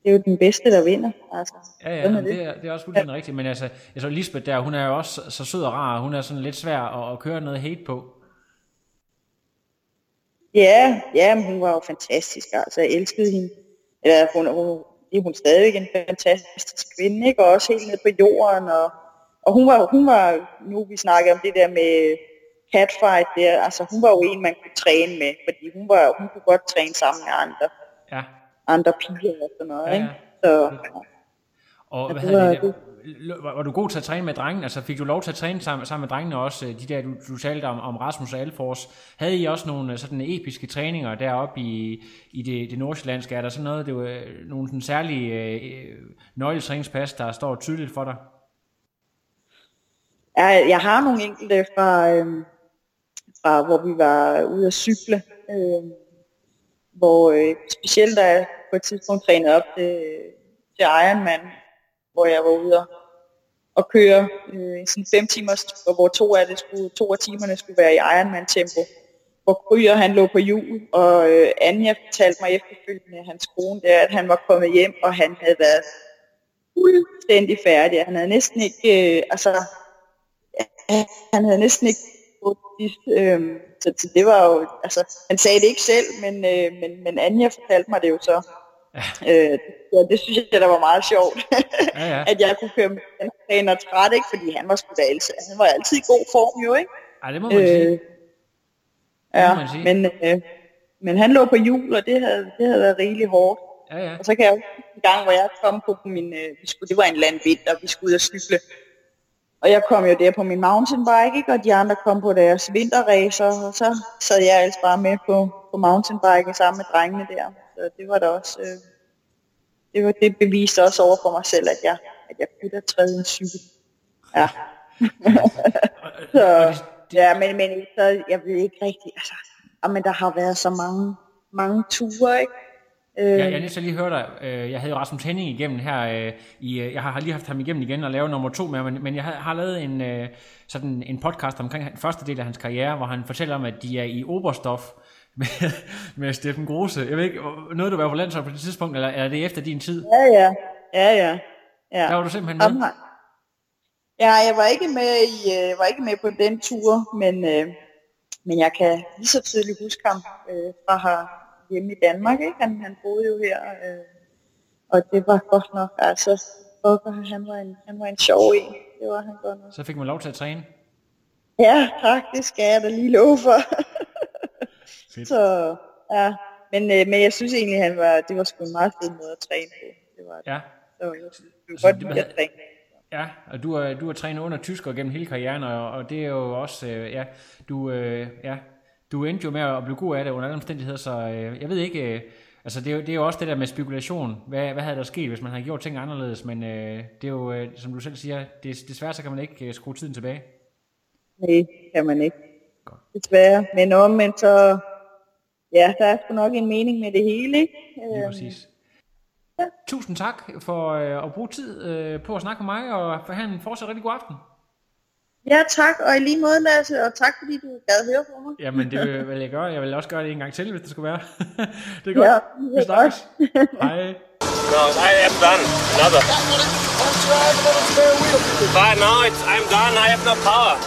det er jo den bedste, der vinder. Altså, Ja, ja, men det, er, det er også fuldstændig rigtigt, men altså, jeg så Lisbeth der, hun er jo også så sød og rar, hun er sådan lidt svær at, at køre noget hate på. Ja, ja, men hun var jo fantastisk, altså jeg elskede hende. Eller hun, hun, det er hun stadigvæk en fantastisk kvinde, ikke? Og også helt ned på jorden, og, og hun var, hun var, nu vi snakker om det der med catfight der, altså hun var jo en, man kunne træne med, fordi hun, var, hun kunne godt træne sammen med andre, Ja, andre piger og sådan noget, Ja, ja. ikke? Så, og hvad det hedder det, der? var, du god til at træne med drengene? Altså fik du lov til at træne sammen, sammen med drengene også? øh, De der, du, du talte om, om Rasmus og Alfors. Havde I også nogle øh, sådan episke træninger deroppe i, i det, det nordsjællandske? Er der sådan noget, det var øh, nogle sådan særlige øh, nøgletræningspas, der står tydeligt for dig? jeg, jeg har nogle enkelte fra, øhm, fra hvor vi var ude at cykle, øhm, hvor øh, specielt da jeg på et tidspunkt trænede op til, til Ironman, hvor jeg var ude og, og køre øh, i sådan en fem timers hvor to af, det skulle, to af timerne skulle være i Ironman-tempo, hvor Kryer han lå på jul, og øh, Anja fortalte mig efterfølgende, hans kone, der, at han var kommet hjem, og han havde været fuldstændig færdig. Han havde næsten ikke, øh, altså, han havde næsten ikke fået øh, så, så det var jo, altså, han sagde det ikke selv, men, øh, men, men Anja fortalte mig det jo så. Øh, ja, det synes jeg, der var meget sjovt, Ja, ja. at jeg kunne køre med den træner træt, ikke? fordi han var sgu da altid, han var altid i god form jo, ikke? Ej, det må man sige. Øh, ja, må man sige. men, øh, men han lå på hjul, og det havde, det havde været rigeligt hårdt. Ja, ja. Og så kan jeg en gang, hvor jeg kom på min, øh, vi skulle, det var en land vinter, vi skulle ud og cykle. Og jeg kom jo der på min mountainbike, ikke? og de andre kom på deres vinterracer, og så sad jeg altså bare med på, på mountainbike sammen med drengene der. Så det var da også, øh, det, var, det beviste også over for mig selv, at jeg, at jeg kunne da træde en cykel. Ja. så, ja, men, men så, jeg ved ikke rigtigt, altså, men der har været så mange, mange ture, ikke? Øh, Jeg, jeg er nødt til at lige høre dig. Øh, Jeg havde jo Rasmus Henning igennem her. øh, I, jeg har lige haft ham igennem igen og lave nummer to med ham, men, jeg har, har lavet en, sådan en podcast omkring den første del af hans karriere, hvor han fortæller om, at de er i Oberstof med, med Steffen Grose. Jeg ved ikke, noget du var på landshold på det tidspunkt, eller er det efter din tid? Ja, ja, ja, ja. ja. Der var du simpelthen med? Ja, jeg var ikke med i, øh, var ikke med på den tur, men, øh, men jeg kan lige så tydeligt huske ham øh, fra her hjemme i Danmark. Ikke? Han, han boede jo her, øh, og det var godt nok, altså, fucker, han var en, han var en sjov en. Det var han godt nok. Så fik man lov til at træne. Ja, tak, det skal jeg da lige love for. Så, ja. Men, øh, men jeg synes egentlig, han var, det var sgu en meget fed måde at træne på. Det var det. Ja, Så jeg kunne Så godt det lide at var- træne. Ja, og du er, du er trænet under tysker gennem hele karrieren, og, og det er jo også, øh, ja, du, øh, ja, du endte jo med at blive god af det under alle omstændigheder, så øh, jeg ved ikke, øh, altså det er, jo, det er jo også det der med spekulation. Hvad, hvad havde der sket, hvis man havde gjort ting anderledes? Men øh, det er jo, øh, som du selv siger, det, desværre så kan man ikke øh, skrue tiden tilbage. Nej, kan man ikke. Godt. Desværre. Men omvendt så, ja, der er sgu nok en mening med det hele, ikke? Lige Øhm, præcis. Ja. Tusind tak for øh, at bruge tid øh, på at snakke med mig, og for at have en fortsat rigtig god aften. Ja, tak, og i lige måde, Lasse, og tak fordi du gad høre på mig. Jamen, det vil, jeg gøre. Jeg vil også gøre det en gang til, hvis det skulle være. det er godt. Ja, Vi det er snakkes. Hej. No, I am done. Another. But no, it's, I'm done. I have no power.